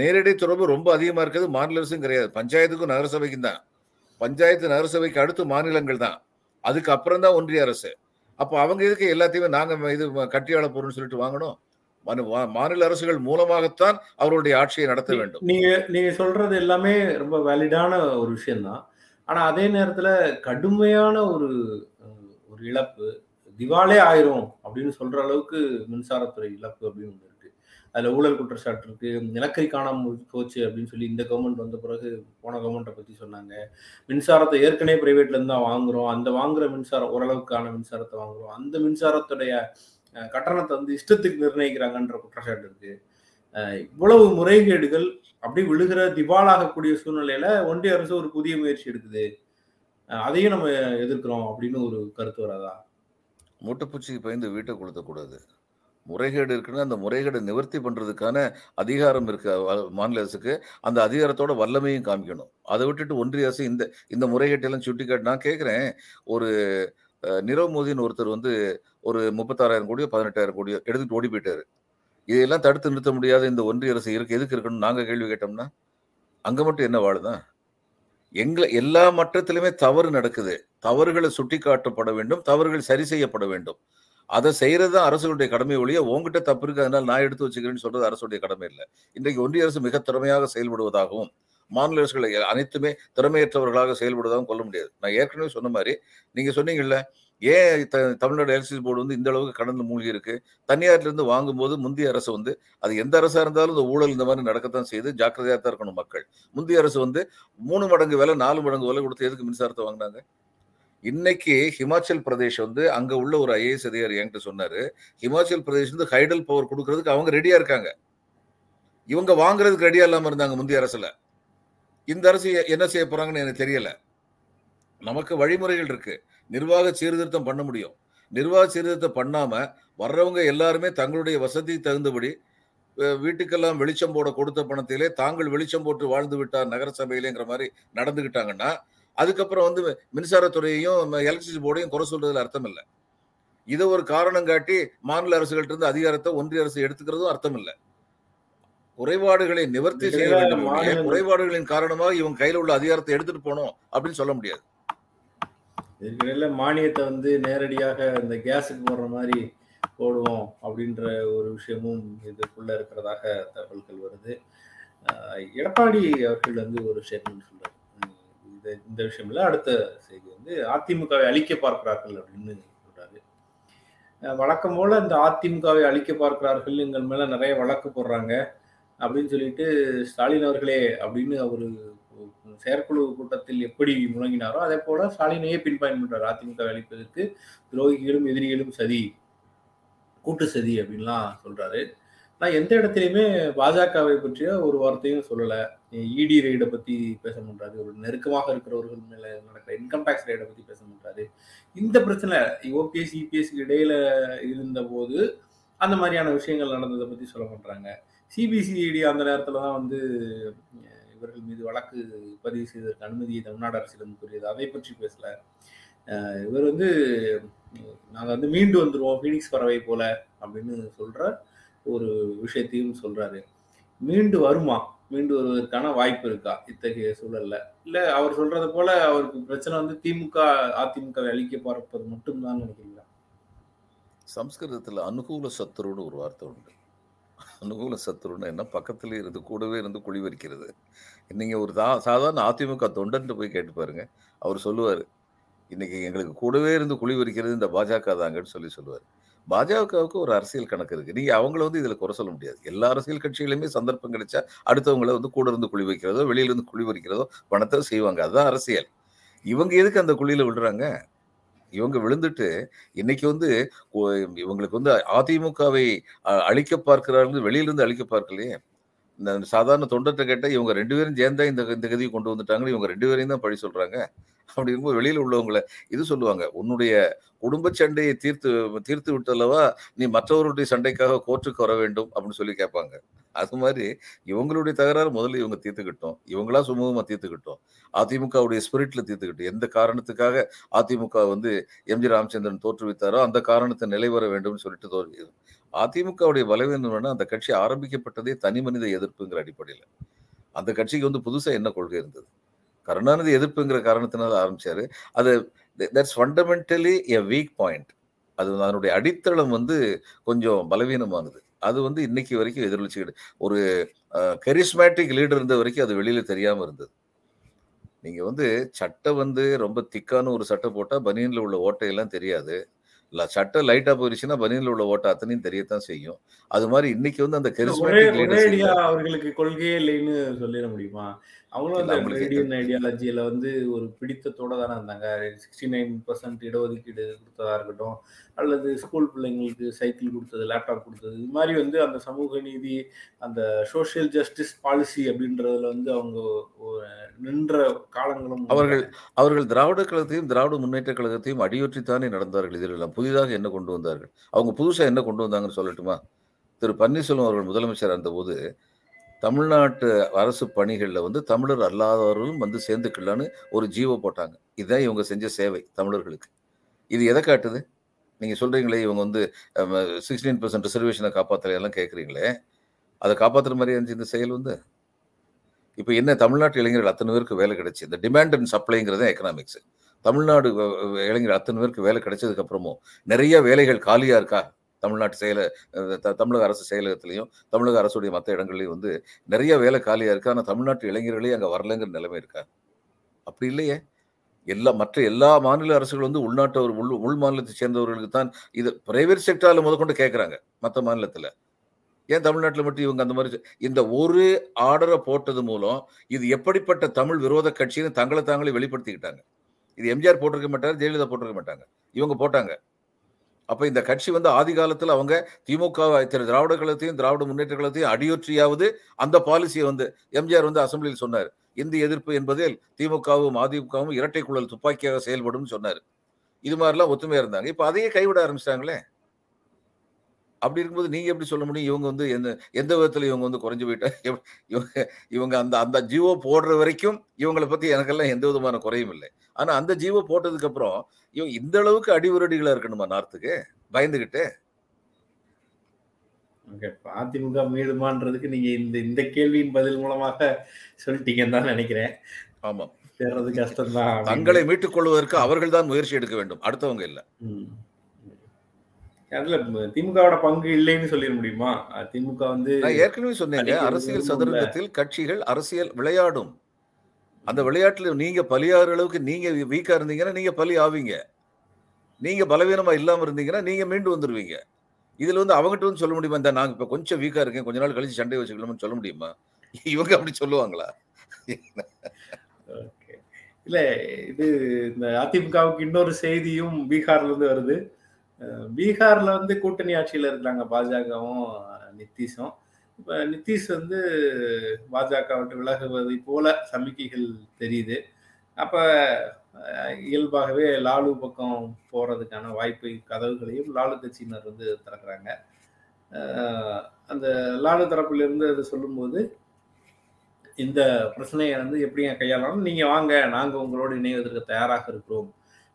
நேரடி தொடர்பு ரொம்ப அதிகமா இருக்கிறது மாநில அரசும் கிடையாது. பஞ்சாயத்துக்கும் நகரசபைக்கும் தான். பஞ்சாயத்து நகரசபைக்கு அடுத்து மாநிலங்கள் தான். அதுக்கு அப்புறம் தான் ஒன்றிய அரசு. அப்போ அவங்க இதுக்கு எல்லாத்தையுமே நாங்க இது கட்டியாள போறோம்னு சொல்லிட்டு வாங்கணும்? மாநில- அரசுகள் மூலமாகத்தான் அவருடைய ஆட்சியை நடத்த வேண்டும். நீங்க நீங்க சொல்றது எல்லாமே ரொம்ப வேலிடான ஒரு விஷயம்தான். ஆனா அதே நேரத்துல கடுமையான ஒரு ஒரு இழப்பு திவாலே ஆயிரும் அப்படின்னு சொல்ற அளவுக்கு மின்சாரத்துறை இழப்பு அப்படின்னு ஒண்ணு இருக்கு. அதுல ஊழல் குற்றச்சாட்டு இருக்கு நிலக்கரி காணாம போச்சு அப்படின்னு சொல்லி இந்த கவர்மெண்ட் வந்த பிறகு போன கவர்மெண்ட்டை பத்தி சொன்னாங்க. மின்சாரத்தை ஏற்கனவே பிரைவேட்ல இருந்து தான் வாங்குறோம். அந்த வாங்குற மின்சாரம் ஓரளவுக்கான மின்சாரத்தை வாங்குறோம். அந்த மின்சாரத்துடைய கட்டணத்தை வந்து இஷ்டத்துக்கு நிர்ணயிக்கிறாங்கன்ற குற்றச்சாட்டு இருக்கு. இவ்வளவு முறைகேடுகள் அப்படி விழுகிற திவாலாகக்கூடிய சூழ்நிலையில ஒன்றிய அரசு ஒரு புதிய முயற்சி எடுக்குது. அதையும் நம்ம எதிர்க்கிறோம் அப்படின்னு ஒரு கருத்து வராதா? மூட்டைப்பூச்சிக்கு பயந்து வீட்டை கொளுத்தக்கூடாது முறைகேடு இருக்குன்னா அந்த முறைகேடை நிவர்த்தி பண்ணுறதுக்கான அதிகாரம் இருக்கு மாநில அரசுக்கு. அந்த அதிகாரத்தோட வல்லமையும் காமிக்கணும். அதை விட்டுட்டு ஒன்றிய அரசு இந்த இந்த முறைகேட்டெல்லாம் சுட்டி காட்டு நான் கேட்குறேன் ஒரு நிரவ் மோதின்னு ஒருத்தர் வந்து ஒரு முப்பத்தாறாயிரம் கோடியோ பதினெட்டாயிரம் கோடியோ எடுத்துட்டு ஓடி போயிட்டாரு. இதையெல்லாம் தடுத்து நிறுத்த முடியாத இந்த ஒன்றிய அரசு இருக்கு எதுக்கு இருக்கணும் நாங்கள் கேள்வி கேட்டோம்னா அங்கே மட்டும் என்ன வாழுதான் எங்களை எல்லா மட்டத்திலுமே தவறு நடக்குது. தவறுகளை சுட்டி காட்டப்பட வேண்டும் தவறுகள் சரி செய்யப்பட வேண்டும். அதை செய்யறது தான் அரசுடைய கடமை ஒழிய உங்ககிட்ட தப்பு இருக்கு அதனால நான் எடுத்து வச்சுக்கிறேன்னு சொல்றது அரசுடைய கடமை இல்லை. இன்றைக்கு ஒன்றிய அரசு மிக திறமையாக செயல்படுவதாகவும் மாநில அரசுகள் அனைத்துமே திறமையற்றவர்களாக செயல்படுவதாகவும் கொள்ள முடியாது. நான் ஏற்கனவே சொன்ன மாதிரி நீங்க சொன்னீங்கல்ல ஏன் த- தமிழ்நாடு எலக்ட்ரிசிட்டி போர்டு வந்து இந்த அளவுக்கு கடந்து மூழ்கி இருக்கு தனியார்லேருந்து வாங்கும்போது முந்தைய அரசு வந்து அது எந்த அரசாக இருந்தாலும் இந்த ஊழல் இந்த மாதிரி நடக்கத்தான் செய்யுது. ஜாக்கிரதையாக தான் இருக்கணும் மக்கள். முந்தைய அரசு வந்து மூணு மடங்கு விலை நாலு மடங்கு விலை கொடுத்து எதுக்கு மின்சாரத்தை வாங்கினாங்க? இன்னைக்கு ஹிமாச்சல் பிரதேஷ் வந்து அங்க உள்ள ஒரு ஐஏஎஸ் அதிகாரி என்கிட்ட சொன்னாரு. ஹிமாச்சல் பிரதேஷ் வந்து ஹைடல் பவர் கொடுக்கறதுக்கு அவங்க ரெடியா இருக்காங்க. இவங்க வாங்குறதுக்கு ரெடியா இல்லாம இருந்தாங்க முந்தைய அரசுல. இந்த அரசு என்ன செய்ய போறாங்கன்னு எனக்கு தெரியல. நமக்கு வழிமுறைகள் இருக்கு. நிர்வாக சீர்திருத்தம் பண்ண முடியும். நிர்வாக சீர்திருத்தம் பண்ணாம வர்றவங்க எல்லாருமே தங்களுடைய வசதிக்கு தகுந்தபடி வீட்டுக்கெல்லாம் வெளிச்சம் போட கொடுத்த பணத்திலே தாங்கள் வெளிச்சம் போட்டு வாழ்ந்து விட்டார் நகரசபையிலேங்கிற மாதிரி நடந்துகிட்டாங்கன்னா அதுக்கப்புறம் வந்து மின்சாரத்துறையையும் எலக்ட்ரிசிட்டி போர்டையும் குறை சொல்றதுல அர்த்தம் இல்லை இதை ஒரு காரணம் காட்டி மாநில அரசுகள்ட்ட இருந்து அதிகாரத்தை ஒன்றிய அரசு எடுத்துக்கிறதும் அர்த்தம் இல்லை குறைபாடுகளை நிவர்த்தி செய்ய வேண்டும். குறைபாடுகளின் காரணமாக இவங்க கையில உள்ள அதிகாரத்தை எடுத்துட்டு போகணும் அப்படின்னு சொல்ல முடியாது. இதுக்கிடையில மானியத்தை வந்து நேரடியாக இந்த கேஸுக்கு போடுற மாதிரி போடுவோம் அப்படின்ற ஒரு விஷயமும் இதுக்குள்ள இருக்கிறதாக தகவல்கள் வருது. எடப்பாடி அவர்கள் வந்து ஒரு ஸ்டேட்மெண்ட் சொல்றாரு. இந்த இந்த விஷயம்ல அடுத்த செய்தி வந்து அதிமுகவை அழிக்க பார்க்கிறார்கள் அப்படின்னு சொல்றாரு. வழக்கம் போல இந்த அதிமுகவை அழிக்க பார்க்கிறார்கள் எங்கள் மேல நிறைய வழக்கு போடுறாங்க அப்படின்னு சொல்லிட்டு ஸ்டாலின் அவர்களே அப்படின்னு அவரு செயற்குழு கூட்டத்தில் எப்படி முழங்கினாரோ அதே போல ஸ்டாலினையே பின்பாயின் பண்றாரு. அதிமுக அளிப்பதற்கு துரோகிகளும் எதிரிகளும் சதி கூட்டு சதி அப்படின்லாம் சொல்றாரு. நான் எந்த இடத்துலையுமே பாஜகவை பற்றிய ஒரு வார்த்தையும் சொல்லலை. இடி ரெய்டை பத்தி பேச மாட்டாரு. ஒரு நெருக்கமாக இருக்கிறவர்கள் மேல நடக்கிற இன்கம் டேக்ஸ் ரெய்டை பத்தி பேச மாட்டாரு. இந்த பிரச்சனை ஓபிஎஸ் இபிஎஸ்க்கு இடையில இருந்த போது அந்த மாதிரியான விஷயங்கள் நடந்ததை பத்தி சொல்ல மாட்டாங்க சிபிசிஐடி அந்த நேரத்துல தான் வந்து அஹ், இவர்கள் மீது வழக்கு பதிவு செய்வதற்கு அனுமதியை தமிழ்நாடு அரசிடம் கூறியது அதை பற்றி பேசல. இவர் வந்து நாங்கள் வந்து மீண்டு வந்துடுவோம் ஃபீனிக்ஸ் பறவை போல அப்படின்னு சொல்ற ஒரு விஷயத்தையும் சொல்றாரு. மீண்டு வருமா? மீண்டு வருவதற்கான வாய்ப்பு இருக்கா? இத்தகைய சூழல்ல. இல்ல அவர் சொல்றது போல அவருக்கு பிரச்சனை வந்து திமுக அதிமுக அழிக்க பார்ப்பது மட்டும்தான் நினைக்கிறீங்களா? சம்ஸ்கிருதத்தில் அனுகூல சத்துருன்னு ஒரு வார்த்தை உண்டு. அனுகூல சத்துருன்னு என்ன பக்கத்தில் இருந்து கூடவே இருந்து குழி பறிக்கிறது நீங்கள் ஒரு தா சாதாரண அதிமுக தொண்டன்ட்டு போய் கேட்டு பாருங்கள் அவர் சொல்லுவார் இன்றைக்கி எங்களுக்கு கூடவே இருந்து குழி பறிக்கிறது இந்த பாஜக தாங்கன்னு சொல்லி சொல்லுவார். பாஜகவுக்கு ஒரு அரசியல் கணக்கு இருக்குது நீங்கள் அவங்கள வந்து இதில் குறை சொல்ல முடியாது. எல்லா அரசியல் கட்சிகளுமே சந்தர்ப்பம் கிடைச்சா அடுத்தவங்கள வந்து கூட இருந்து குழி வைக்கிறதோ வெளியிலேருந்து குழி வைக்கிறதோ பணத்தை செய்வாங்க. அதுதான் அரசியல். இவங்க எதுக்கு அந்த குழியில் விடுறாங்க இவங்க விழுந்துட்டு இன்னைக்கு வந்து இவங்களுக்கு வந்து அதிமுகவை அ- அழிக்க பார்க்கிறார்கள் வெளியிலிருந்து அழிக்க பார்க்கலையே? சாதாரண தொண்டர்கிட்ட கேட்டால் இவங்க ரெண்டு பேரும் சேர்ந்தா இந்த இந்த கதியை கொண்டு வந்துட்டாங்க இவங்க ரெண்டு பேரையும் தான் பழி சொல்றாங்க. அப்படி இருக்கும்போது வெளியில் உள்ளவங்கள இது சொல்லுவாங்க உன்னுடைய குடும்ப சண்டையை தீர்த்து தீர்த்து விட்டல்லவா நீ மற்றவருடைய சண்டைக்காக கோர்ட்டுக்கு வர வேண்டும் அப்படின்னு சொல்லி கேட்பாங்க. அது மாதிரி இவங்களுடைய தகராறு முதல்ல இவங்க தீர்த்துக்கிட்டோம். இவங்களா சுமூகமாக தீர்த்துக்கிட்டோம். அதிமுகவுடைய ஸ்பிரிட்ல தீர்த்துக்கிட்டோம். எந்த காரணத்துக்காக அதிமுக வந்து எம்ஜி ராமச்சந்திரன் தோற்றுவித்தாரோ அந்த காரணத்தை நிலை வர வேண்டும்னு சொல்லிட்டு தோற்று அதிமுகவுடைய பலவீனம் அந்த கட்சி ஆரம்பிக்கப்பட்டதே தனி மனித எதிர்ப்புங்கிற அடிப்படையில். அந்த கட்சிக்கு வந்து புதுசாக என்ன கொள்கை இருந்தது? கருணாநிதி எதிர்ப்புங்கிற காரணத்தினால் ஆரம்பிச்சாரு. அது that's fundamentally a weak point அது அதனுடைய அடித்தளம் வந்து கொஞ்சம் பலவீனமானது. அது வந்து இன்னைக்கு வரைக்கும் எதிரொலிச்சுக்கிட்டு ஒரு கரிஸ்மேட்டிக் லீடர் இருந்த வரைக்கும் அது வெளியில் தெரியாமல் இருந்தது. நீங்கள் வந்து சட்டை வந்து ரொம்ப திக்கான ஒரு சட்டை போட்டால் பனியனில் உள்ள ஓட்டையெல்லாம் தெரியாது. சட்டை லைட்டா போயிருச்சுன்னா பனியன்ல உள்ள ஓட்டை அத்தனையும் தெரியத்தான் செய்யும். அது மாதிரி இன்னைக்கு வந்து அந்த கரிஸ்மேட்டிக் அவர்களுக்கு கொள்கையே இல்லைன்னு சொல்லிட முடியுமா? அவங்களும் அந்த இந்தியன் ஐடியாலஜியில வந்து ஒரு பிடித்தத்தோட தானே இருந்தாங்க. சிக்ஸ்டி நைன் பர்சன்ட் இடஒதுக்கீடு கொடுத்ததா இருக்கட்டும் அல்லது ஸ்கூல் பிள்ளைங்களுக்கு சைக்கிள் கொடுத்தது லேப்டாப் கொடுத்தது இது மாதிரி வந்து அந்த சமூக நீதி அந்த சோஷியல் ஜஸ்டிஸ் பாலிசி அப்படின்றதுல வந்து அவங்க நின்ற காலங்களும். அவர்கள் அவர்கள் திராவிட கழகத்தையும் திராவிட முன்னேற்ற கழகத்தையும் அடியொற்றித்தானே நடந்தார்கள். இதிலெல்லாம் புதிதாக என்ன கொண்டு வந்தார்கள்? அவங்க புதுசா என்ன கொண்டு வந்தாங்கன்னு சொல்லட்டுமா? திரு பன்னீர்செல்வம் அவர்கள் முதலமைச்சர் இருந்தபோது தமிழ்நாட்டு அரசு பணிகளில் வந்து தமிழர் அல்லாதவர்களும் வந்து சேர்ந்துக்கலான்னு ஒரு ஜீவோ போட்டாங்க. இதுதான் இவங்க செஞ்ச சேவை தமிழர்களுக்கு. இது எதை காட்டுது? நீங்கள் சொல்கிறீங்களே இவங்க வந்து சிக்ஸ்டீன் பர்சன்ட் ரிசர்வேஷனை காப்பாற்றலையெல்லாம் கேட்குறீங்களே அதை காப்பாற்றுற மாதிரி இருந்துச்சு இந்த செயல் வந்து. இப்போ என்ன தமிழ்நாட்டு இளைஞர்கள் அத்தனை பேருக்கு வேலை கிடைச்சி. இந்த டிமாண்ட் அண்ட் சப்ளைங்கிறது எக்கனாமிக்ஸ் தமிழ்நாடு இளைஞர்கள் இளைஞர் அத்தனை பேருக்கு வேலை கிடைச்சதுக்கப்புறமும் நிறைய வேலைகள் காலியாக இருக்கா? தமிழ்நாட்டு செயல த- தமிழக அரசு செயலகத்திலையும் தமிழக அரசுடைய மற்ற இடங்கள்லையும் வந்து நிறைய வேலை காலியாக இருக்கு. ஆனால் தமிழ்நாட்டு இளைஞர்களே அங்கே வரலங்கிற நிலைமை இருக்கா? அப்படி இல்லையே. எல்லா மற்ற எல்லா மாநில அரசுகள் வந்து உள்நாட்டவர் உள் உள் மாநிலத்தை சேர்ந்தவர்களுக்கு தான் இது பிரைவேட் செக்டாரில் முதற்கொண்டு கேட்குறாங்க மற்ற மாநிலத்தில். ஏன் தமிழ்நாட்டில் மட்டும் இவங்க அந்த மாதிரி இந்த ஒரு ஆர்டரை போட்டது மூலம் இது எப்படிப்பட்ட தமிழ் விரோத கட்சின்னு தங்களை தாங்களே வெளிப்படுத்திக்கிட்டாங்க. இது எம்ஜிஆர் போட்டிருக்க மாட்டார் ஜெயலலிதா போட்டிருக்க மாட்டாங்க. இவங்க போட்டாங்க. அப்போ இந்த கட்சி வந்து ஆதி காலத்தில் அவங்க திமுக திரு திராவிட கழகத்தையும் திராவிட முன்னேற்ற கழகத்தையும் அடியொற்றியாவது அந்த பாலிசியை வந்து எம்ஜிஆர் வந்து அசெம்பிளியில் சொன்னார். இந்தி எதிர்ப்பு என்பதில் திமுகவும் அதிமுகவும் இரட்டை குழல் துப்பாக்கியாக செயல்படும் சொன்னார். இது மாதிரிலாம் ஒத்துமையா இருந்தாங்க. இப்போ அதையே கைவிட ஆரம்பிச்சிட்டாங்களே? அப்படி இருக்கும்போது நீங்க எப்படி சொல்ல முடியும்? இவங்க வந்து எந்த எந்த விதத்துல இவங்க வந்து குறைஞ்சு போயிட்டா எவ்- இவங்க இவங்க அந்த அந்த ஜீவோ போடுற வரைக்கும் இவங்களை பத்தி எனக்கெல்லாம் எந்த விதமான குறையும் இல்லை. ஆனா அந்த ஜீவோ போட்டதுக்கு அப்புறம் இவங்க இந்த அளவுக்கு அடிவுரடிகளா இருக்கணுமா நார்த்துக்கு? பயந்துகிட்டு? அதிமுக மீளுமான்றதுக்கு நீங்க இந்த இந்த கேள்வியின் பதில் மூலமாக சொல்லிட்டீங்கன்னு தான் நினைக்கிறேன். ஆமா தேர்றது கஷ்டம்தான் அப்படின்னு. தங்களை மீட்டுக் கொள்வதற்கு அவர்கள் தான் முயற்சி எடுக்க வேண்டும். அடுத்தவங்க இல்ல. அதுல திமுகவோட பங்கு இல்லைன்னு சொல்லிட முடியுமா? திமுக வந்து நான் ஏற்கனவே சொன்னேங்க. அரசியல் சதுரங்கத்தில் கட்சிகள் அரசியல் விளையாடும். அந்த விளையாட்டுல நீங்க பலியாகிற அளவுக்கு நீங்க வீக்கா இருந்தீங்கன்னா நீங்க பலி ஆவீங்க. நீங்க பலவீனமா இல்லாம இருந்தீங்கன்னா நீங்க மீண்டு வந்துருவீங்க. இதுல வந்து அவங்ககிட்ட வந்து சொல்ல முடியுமா? இந்த நாங்க இப்ப கொஞ்சம் வீக்கா இருக்கேன். கொஞ்ச நாள் கழிச்சு சண்டை வச்சுக்கலாம்னு சொல்ல முடியுமா? இவங்க அப்படி சொல்லுவாங்களா. இல்ல இது இந்த அதிமுகவுக்கு இன்னொரு செய்தியும் பீகார்ல இருந்து வருது. பீகார்ல வந்து கூட்டணி ஆட்சியில இருக்கிறாங்க பாஜகவும் நிதிஷும் இப்ப நிதிஷ் வந்து பாஜக விட்டு விலகுவதை போல சமிக்கைகள் தெரியுது. அப்ப இயல்பாகவே லாலு பக்கம் போறதுக்கான வாய்ப்பு கதவுகளையும் லாலு கட்சியினர் வந்து திறக்கிறாங்க. அந்த லாலு தரப்பிலிருந்து அது சொல்லும்போது இந்த பிரச்சனையை வந்து எப்படிங்க கையாளணும்? நீங்க வாங்க நாங்க உங்களோடு இணைவதற்கு தயாராக இருக்கிறோம்.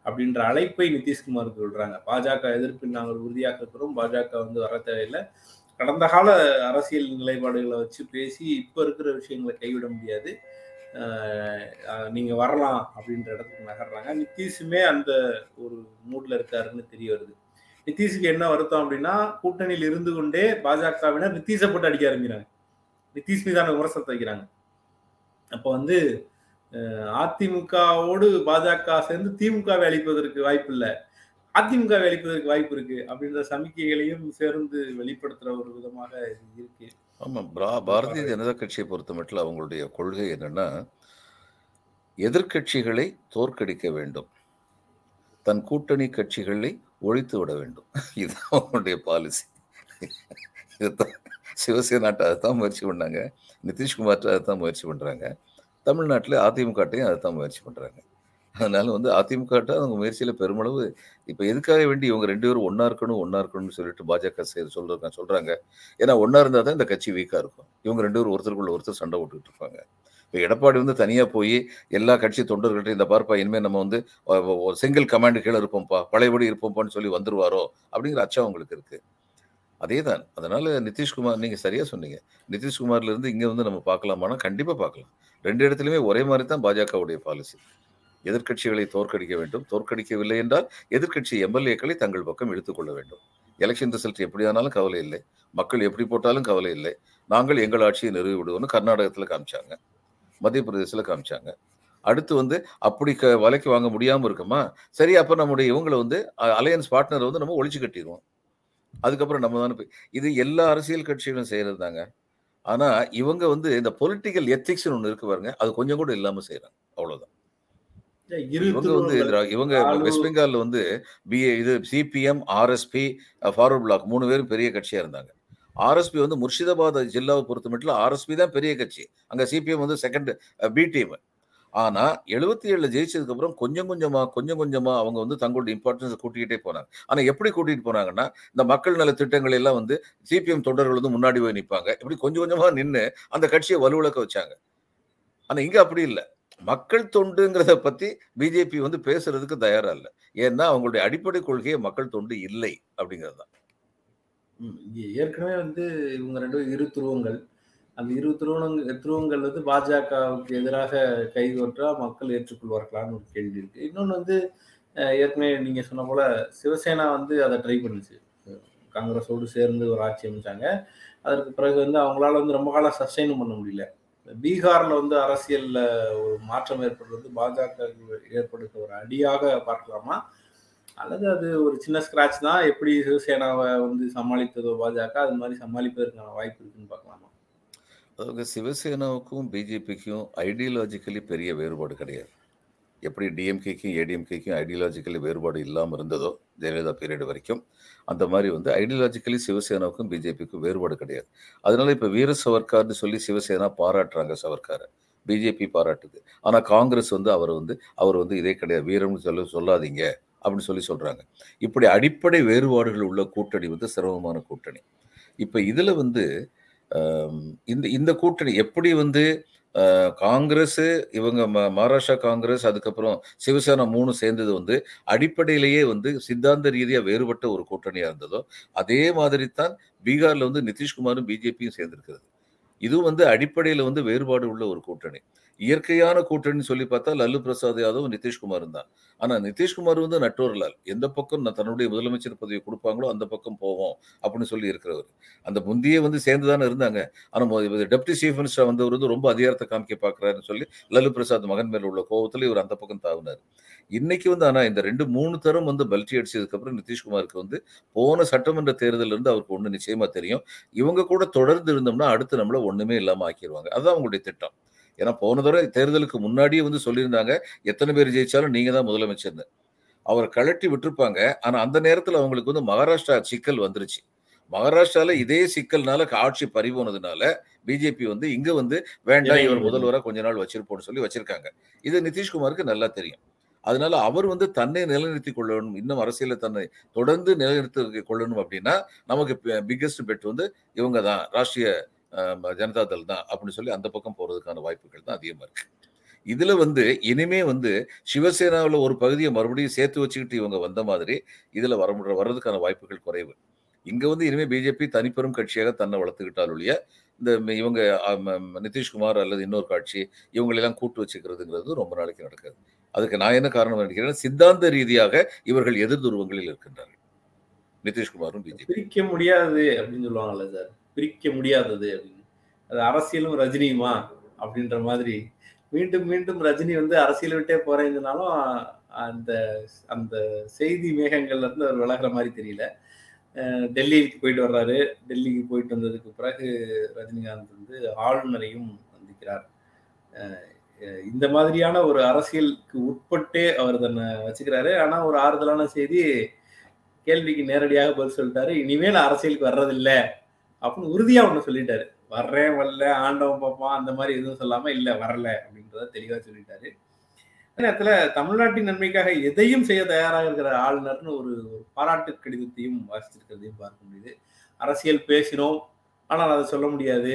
அப்படின்ற அழைப்பை நிதிஷ்குமாருக்கு விடுறாங்க. பாஜக எதிர்ப்பில் நாங்கள் உறுதியாக இருக்கிறோம் பாஜக வந்து வர தேவையில்லை. கடந்த கால அரசியல் நிலைப்பாடுகளை வச்சு பேசி இப்ப இருக்கிற விஷயங்களை கைவிட முடியாது. நீங்க வரலாம் அப்படின்ற இடத்துக்கு நகர்றாங்க. நிதிஷுமே அந்த ஒரு மூட்ல இருக்காருன்னு தெரிய வருது. நிதிஷுக்கு என்ன வருத்தம் அப்படின்னா கூட்டணியில் இருந்து கொண்டே பாஜகவினர் நிதிஷை போட்டு அடிக்க ஆரம்பிக்கிறாங்க. நிதிஷ் மீதான விமர்சனத்தை வைக்கிறாங்க. அப்போ வந்து அதிமுகவோடு பாஜக சேர்ந்து திமுகவை அழிப்பதற்கு வாய்ப்பு இல்லை அதிமுகவை அழிப்பதற்கு வாய்ப்பு இருக்கு அப்படின்ற சமிக்கைகளையும் சேர்ந்து வெளிப்படுத்துற ஒரு விதமாக இருக்கு. ஆமா பிரா- பாரதிய ஜனதா கட்சியை பொறுத்த மட்டும் அவங்களுடைய கொள்கை என்னன்னா எதிர்க்கட்சிகளை தோற்கடிக்க வேண்டும். தன் கூட்டணி கட்சிகளை ஒழித்து விட வேண்டும். இதுதான் அவங்களுடைய பாலிசி இதுதான் சிவசேனாட்ட அதுதான் முயற்சி பண்ணாங்க. நிதிஷ்குமார்ட்ட அதுதான் முயற்சி பண்ணுறாங்க தமிழ்நாட்டில் அதிமுகட்டையும் அதுதான் முயற்சி பண்ணுறாங்க அதனால வந்து அதிமுகட்ட அவங்க முயற்சியில் பெருமளவு இப்போ எதுக்காக வேண்டி இவங்க ரெண்டு பேரும் ஒன்றா இருக்கணும் ஒன்றா இருக்கணும்னு சொல்லிட்டு பாஜக செய்து சொல்றாங்க. சொல்கிறாங்க ஏன்னா ஒன்றா இருந்தால் தான் இந்த கட்சி வீக்காக இருக்கும். இவங்க ரெண்டு பேரும் ஒருத்தருக்குள்ள ஒருத்தர் சண்டை போட்டுக்கிட்டு இருப்பாங்க. இப்போ எடப்பாடி வந்து தனியாக போய் எல்லா கட்சி தொண்டர்கள்ட்ட இந்த பார்ப்பா இனிமேல் நம்ம வந்து சிங்கிள் கமாண்ட் கீழே இருப்போம்ப்பா பழையபடி இருப்போம்ப்பான்னு சொல்லி வந்துருவாரோ அப்படிங்கிற அச்சம் அவங்களுக்கு இருக்குது அதே தான் அதனால நிதிஷ்குமார் நீங்க சரியா சொன்னீங்க. நிதிஷ்குமார்ல இருந்து இங்க வந்து நம்ம பார்க்கலாமானா கண்டிப்பா பார்க்கலாம். ரெண்டு இடத்துலயுமே ஒரே மாதிரி தான் பாஜகவுடைய பாலிசி எதிர்க்கட்சிகளை தோற்கடிக்க வேண்டும். தோற்கடிக்கவில்லை என்றால் எதிர்க்கட்சி எம்எல்ஏக்களை தங்கள் பக்கம் இழுத்துக்கொள்ள வேண்டும். எலெக்ஷன் ரிசல்ட் எப்படியானாலும் கவலை இல்லை. மக்கள் எப்படி போட்டாலும் கவலை இல்லை. நாங்கள் எங்கள் ஆட்சியை நிறுவி விடுவோம்னு கர்நாடகத்தில் காமிச்சாங்க. மத்திய பிரதேசத்தில் காமிச்சாங்க. அடுத்து வந்து அப்படி க வலைக்கு வாங்க முடியாமல் இருக்குமா? சரி அப்போ நம்முடைய இவங்களை வந்து அலையன்ஸ் பார்ட்னரை வந்து நம்ம ஒழிச்சு கட்டிடுவோம். அதுக்கப்புறம் நம்ம தானே இது எல்லா அரசியல் கட்சிகளும் செய்கிறது தாங்க ஆனால் இவங்க வந்து இந்த பொலிட்டிக்கல் எத்திக்ஸ்னு ஒன்று இருக்கு பாருங்க அது கொஞ்சம் கூட இல்லாமல் செய்கிறாங்க அவ்வளோதான் இரு இவங்க வந்து இவங்க வெஸ்ட் பெங்கால்ல வந்து பிஏ இது சிபிஎம் ஆர்எஸ்பி ஃபார்வர்ட் பிளாக் மூணு பேரும் பெரிய கட்சியா இருந்தாங்க. ஆர்எஸ்பி வந்து முர்ஷிதாபாத் ஜில்லாவை பொறுத்த மட்டும் ஆர்எஸ்பி தான் பெரிய கட்சி. அங்க சிபிஎம் வந்து செகண்ட் பி டீம் ஆனா எழுபத்தி ஏழுல ஜெயிச்சதுக்கு அப்புறம் கொஞ்சம் கொஞ்சமா கொஞ்சம் கொஞ்சமா அவங்க வந்து தங்களுடைய இம்பார்ட்டன்ஸ் கூட்டிக்கிட்டே போனாங்க. ஆனா எப்படி கூட்டிட்டு போனாங்கன்னா இந்த மக்கள் நல திட்டங்கள் எல்லாம் வந்து சிபிஎம் தொண்டர்கள் வந்து முன்னாடி போய் நிற்பாங்க இப்படி கொஞ்சம் கொஞ்சமா நின்று அந்த கட்சியை வலுவிழக்க வச்சாங்க. ஆனா இங்க அப்படி இல்லை. மக்கள் தொண்டுங்கிறத பத்தி பிஜேபி வந்து பேசுறதுக்கு தயாரா இல்லை. ஏன்னா அவங்களுடைய அடிப்படை கொள்கையே மக்கள் தொண்டு இல்லை அப்படிங்கிறது தான். ஏற்கனவே வந்து இவங்க ரெண்டு இரு துருவங்கள். அந்த இரு துருவங்கள் துருவங்கள் வந்து பாஜகவுக்கு எதிராக கைகோற்றா மக்கள் ஏற்றுக்கொள்வார்களான்னு ஒரு கேள்வி இருக்கு. இன்னொன்று வந்து ஏற்கனவே நீங்க சொன்ன போல சிவசேனா வந்து அதை ட்ரை பண்ணுச்சு. காங்கிரஸோடு சேர்ந்து ஒரு ஆட்சி அமைச்சாங்க. அதற்கு பிறகு வந்து அவங்களால வந்து ரொம்ப காலம் சஸ்டைனும் பண்ண முடியல. பீகார்ல வந்து அரசியல்ல ஒரு மாற்றம் ஏற்படுறது பாஜக ஏற்படுத்த ஒரு அடியாக பார்க்கலாமா? அல்லது அது ஒரு சின்ன ஸ்கிராச் தான்? எப்படி சிவசேனாவை வந்து சமாளித்ததோ பாஜக அது மாதிரி சமாளிப்பதற்கான வாய்ப்பு இருக்குன்னு பார்க்கலாமா? அதாவது சிவசேனாவுக்கும் பிஜேபிக்கும் ஐடியாலஜிக்கலி பெரிய வேறுபாடு கிடையாது. எப்படி டிஎம்கேக்கும் ஏடிஎம்கேக்கும் ஐடியாலஜிக்கலி வேறுபாடு இல்லாமல் இருந்ததோ ஜெயலலிதா பீரியட் வரைக்கும் அந்த மாதிரி வந்து ஐடியாலஜிக்கலி சிவசேனாவுக்கும் பிஜேபிக்கும் வேறுபாடு கிடையாது. அதனால இப்போ வீர சவர்கார்னு சொல்லி சிவசேனா பாராட்டுறாங்க சவர்காரை பிஜேபி பாராட்டுது. ஆனால் காங்கிரஸ் வந்து அவர் வந்து அவர் வந்து இதே கிடையாது வீரம்னு சொல்ல சொல்லாதீங்க அப்படின்னு சொல்லி சொல்கிறாங்க இப்படி அடிப்படை வேறுபாடுகள் உள்ள கூட்டணி வந்து சிரமமான கூட்டணி. இப்போ இதில் வந்து இந்த இந்த கூட்டணி எப்படி வந்து காங்கிரஸ் இவங்க ம- மகாராஷ்டிரா காங்கிரஸ் அதுக்கப்புறம் சிவசேனா மூணு சேர்ந்தது வந்து அடிப்படையிலேயே வந்து சித்தாந்த ரீதியாக வேறுபட்ட ஒரு கூட்டணியாக இருந்ததோ அதே மாதிரி தான் பீகார்ல வந்து நிதிஷ்குமாரும் பிஜேபியும் சேர்ந்திருக்கிறது. இதுவும் வந்து அடிப்படையில் வந்து வேறுபாடு உள்ள ஒரு கூட்டணி. இயற்கையான கூட்டணின்னு சொல்லி பார்த்தா லல்லு பிரசாத் யாதவ் நிதிஷ்குமாரும் தான். ஆனா நிதிஷ்குமார் வந்து நட்டோர்லால். எந்த பக்கம் நான் தன்னுடைய முதலமைச்சர் பதவி கொடுப்பாங்களோ அந்த பக்கம் போவோம் அப்படின்னு சொல்லி இருக்கிறவர். அந்த முந்தியே வந்து சேர்ந்து தானே இருந்தாங்க ஆனால் டெப்டி சீஃப் மினிஸ்டர் வந்தவர் வந்து ரொம்ப அதிகாரத்தை காமிக்க பார்க்குறாருன்னு சொல்லி லல்லு பிரசாத் மகன் மேல உள்ள கோவத்துல இவர் அந்த பக்கம் தாவினார். இன்னைக்கு வந்து ஆனா இந்த ரெண்டு மூணு தரம் வந்து பல்ட்டி அடிச்சதுக்கு அப்புறம் நிதிஷ்குமாருக்கு வந்து போன சட்டமன்ற தேர்தலில் இருந்து அவருக்கு ஒண்ணு நிச்சயமா தெரியும். இவங்க கூட தொடர்ந்து இருந்தோம்னா அடுத்து நம்மள ஒண்ணுமே இல்லாம ஆக்கிடுவாங்க அதுதான் அவங்களுடைய திட்டம். ஏன்னா போன தடவை தேர்தலுக்கு முன்னாடியே வந்து சொல்லியிருந்தாங்க எத்தனை பேர் ஜெயிச்சாலும் நீங்க தான் முதலமைச்சர்னு. அவர் கழட்டி விட்டுருப்பாங்க. ஆனா அந்த நேரத்துல அவங்களுக்கு வந்து மகாராஷ்டிரா சிக்கல் வந்துருச்சு. மகாராஷ்டிரால இதே சிக்கல்னால ஆட்சி பறிபோனதுனால பிஜேபி வந்து இங்க வந்து வேண்டாம் இவர் முதல்வரா கொஞ்ச நாள் வச்சிருப்போம்னு சொல்லி வச்சிருக்காங்க. இது நிதிஷ்குமாருக்கு நல்லா தெரியும். அதனால அவர் வந்து தன்னை நிலைநிறுத்திக் கொள்ளணும் இன்னும் அரசியல தன்னை தொடர்ந்து நிலைநிறுத்தி கொள்ளணும் அப்படின்னா நமக்கு பிக்கெஸ்ட் பெட் வந்து இவங்க தான் ராஷ்டிரிய ஜனதா தள் தான் அப்படின்னு சொல்லி அந்த பக்கம் போறதுக்கான வாய்ப்புகள் தான் அதிகமா இருக்கு. இதுல வந்து இனிமே வந்து சிவசேனாவில் ஒரு பகுதியை மறுபடியும் சேர்த்து வச்சுக்கிட்டு இவங்க வந்த மாதிரி இதுல வர முடிய வர்றதுக்கான வாய்ப்புகள் குறைவு. இங்க வந்து இனிமே பிஜேபி தனிப்பெரும் கட்சியாக தன்னை வளர்த்துக்கிட்டால் ஒழிய இந்த இவங்க நிதிஷ்குமார் அல்லது இன்னொரு கட்சி இவங்களெல்லாம் கூட்டு வச்சுக்கிறதுங்கிறது ரொம்ப நாளைக்கு நடக்காது. அதுக்கு நான் என்ன காரணம் நினைக்கிறேன் சித்தாந்த ரீதியாக இவர்கள் எதிர் துருவங்களில் இருக்கின்றார்கள். நிதிஷ்குமாரும் பிஜேபி. பிரிக்க முடியாது அப்படின்னு சொல்லுவாங்கல்ல சார். பிரிக்க முடியாதது அப்படின்னு. அது அரசியலும் ரஜினியுமா அப்படின்ற மாதிரி. மீண்டும் மீண்டும் ரஜினி வந்து அரசியல் விட்டே போறேங்கனாலும் அந்த அந்த செய்தி மேகங்கள்ல இருந்து அவர் விலகிற மாதிரி தெரியல. டெல்லிக்கு போயிட்டு வர்றாரு. டெல்லிக்கு போயிட்டு வந்ததுக்கு பிறகு ரஜினிகாந்த் வந்து ஆளுநரையும் சந்திக்கிறார். இந்த மாதிரியான ஒரு அரசியலுக்கு உட்பட்டே அவர் தன்னை வச்சுக்கிறாரு. ஆனா ஒரு ஆறுதலான செய்தி கேள்விக்கு நேரடியாக பதில் சொல்லிட்டாரு. இனிமேல் அரசியலுக்கு வர்றதில்லை. அப்படின்னு உறுதியா ஒண்ணு சொல்லிட்டாரு. வர்றேன் வரல ஆண்டவன் பார்ப்பான் அந்த மாதிரி எதுவும் சொல்லாம இல்ல வரல அப்படின்றத தெளிவா சொல்லிட்டாரு. நேரத்தில் நேரத்துல தமிழ்நாட்டின் நன்மைக்காக எதையும் செய்ய தயாராக இருக்கிற ஆளுநர்னு ஒரு ஒரு பாராட்டு கடிதத்தையும் வாசிச்சிருக்கிறதையும் பார்க்க முடியுது. அரசியல் பேசினோம் ஆனால் அதை சொல்ல முடியாது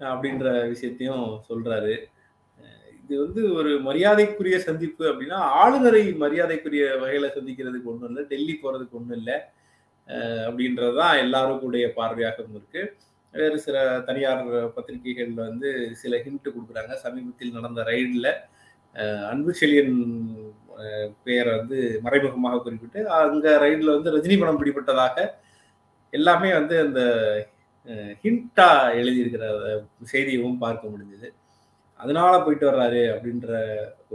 அப்படின்ற விஷயத்தையும் சொல்றாரு. இது வந்து ஒரு மரியாதைக்குரிய சந்திப்பு அப்படின்னா ஆளுநரை மரியாதைக்குரிய வகையில சந்திக்கிறதுக்கு ஒன்றும் இல்லை டெல்லி போறதுக்கு ஒன்றும் இல்லை. அப்படின்றதுதான் எல்லாருக்குடைய பார்வையாகவும் இருக்கு. வேறு சில தனியார் பத்திரிகைகள் வந்து சில ஹிண்ட் கொடுக்குறாங்க. சமீபத்தில் நடந்த ரைடில் அன்பு செழியன் பெயரை வந்து மறைமுகமாக குறிப்பிட்டு அங்கே ரைடில் வந்து ரஜினி படம் பிடிபட்டதாக எல்லாமே வந்து அந்த ஹிண்டா எழுதியிருக்கிற செய்தியும் பார்க்க முடிஞ்சது. அதனால போயிட்டு வர்றாரு அப்படின்ற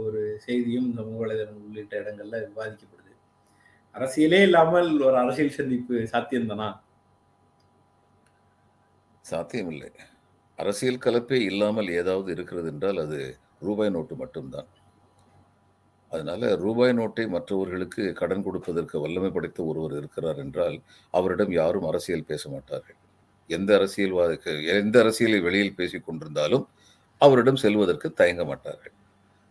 ஒரு செய்தியும் இந்த வலைதளம் உள்ளிட்ட இடங்கள்ல விவாதிக்கப்படும். அரசியலே இல்லாமல் ஒரு அரசியல் சந்திப்பு சாத்தியம்தானா? சாத்தியமில்லை. அரசியல் கலப்பே இல்லாமல் ஏதாவது இருக்கிறது என்றால் அது ரூபாய் நோட்டு மட்டும்தான். அதனால ரூபாய் நோட்டை மற்றவர்களுக்கு கடன் கொடுப்பதற்கு வல்லமை படைத்த ஒருவர் இருக்கிறார் என்றால் அவரிடம் யாரும் அரசியல் பேச மாட்டார்கள். எந்த அரசியல்வாதிக்கு எந்த அரசியலை வெளியில் பேசிக் கொண்டிருந்தாலும் அவரிடம் செல்வதற்கு தயங்க மாட்டார்கள்.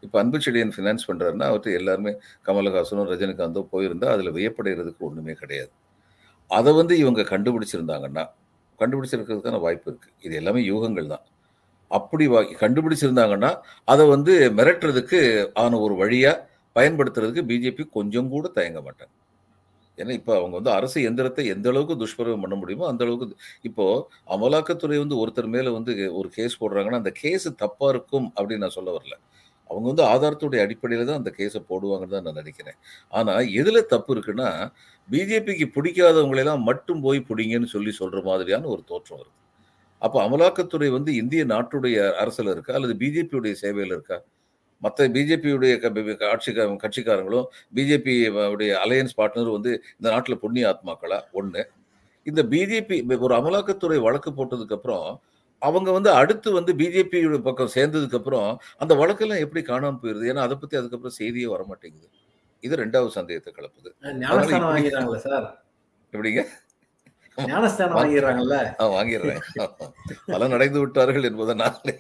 இப்போ அன்பு செடியன் ஃபினான்ஸ் பண்ணுறாருன்னா அவர்கிட்ட எல்லாருமே கமலஹாசனும் ரஜினிகாந்தோ போயிருந்தால் அதில் வியப்படைகிறதுக்கு ஒன்றுமே கிடையாது. அதை வந்து இவங்க கண்டுபிடிச்சிருந்தாங்கன்னா கண்டுபிடிச்சிருக்கிறதுக்கான வாய்ப்பு இருக்குது இது எல்லாமே யூகங்கள் தான். அப்படி வா கண்டுபிடிச்சிருந்தாங்கன்னா அதை வந்து மிரட்டுறதுக்கு ஆன ஒரு வழியாக பயன்படுத்துறதுக்கு பிஜேபி கொஞ்சம் கூட தயங்க மாட்டாங்க. ஏன்னா இப்போ அவங்க வந்து அரசு எந்திரத்தை எந்த அளவுக்கு துஷ்பிரயோகம் பண்ண முடியுமோ அந்த அளவுக்கு இப்போ அமலாக்கத்துறை வந்து ஒருத்தர் மேலே வந்து ஒரு கேஸ் போடுறாங்கன்னா அந்த கேஸ் தப்பாக இருக்கும் அப்படின்னு நான் சொல்ல வரல. அவங்க வந்து ஆதாரத்துடைய அடிப்படையில் தான் அந்த கேஸை போடுவாங்கன்னு தான் நான் நினைக்கிறேன். ஆனால் எதில் தப்பு இருக்குன்னா பிஜேபிக்கு பிடிக்காதவங்களெல்லாம் மட்டும் போய் பிடிங்கன்னு சொல்லி சொல்கிற மாதிரியான ஒரு தோற்றம் வருது. அப்போ அமலாக்கத்துறை வந்து இந்திய நாட்டுடைய அரசில் இருக்கா? அல்லது பிஜேபியுடைய சேவையில் இருக்கா? மற்ற பிஜேபியுடைய ஆட்சி கட்சிக்காரங்களும் பிஜேபி உடைய அலையன்ஸ் பார்ட்னர் வந்து இந்த நாட்டில் புண்ணிய ஆத்மாக்களா? ஒன்று இந்த பிஜேபி ஒரு அமலாக்கத்துறை வழக்கு போட்டதுக்கப்புறம் அவங்க வந்து அடுத்து வந்து பிஜேபி பக்கம் சேர்ந்ததுக்கு அப்புறம் அந்த வழக்கெல்லாம் எப்படி காணாம போயிருது? ஏன்னா அதை பத்தி அதுக்கப்புறம் செய்தியே வர மாட்டேங்குது இது ரெண்டாவது சந்தேகத்தை கலப்புது சார். எப்படிங்க? ஞானஸ்தானம் வாங்கிடுறாங்கல்ல? வாங்கிடுறேன். பலன் அடைந்து விட்டார்கள் என்பதனால்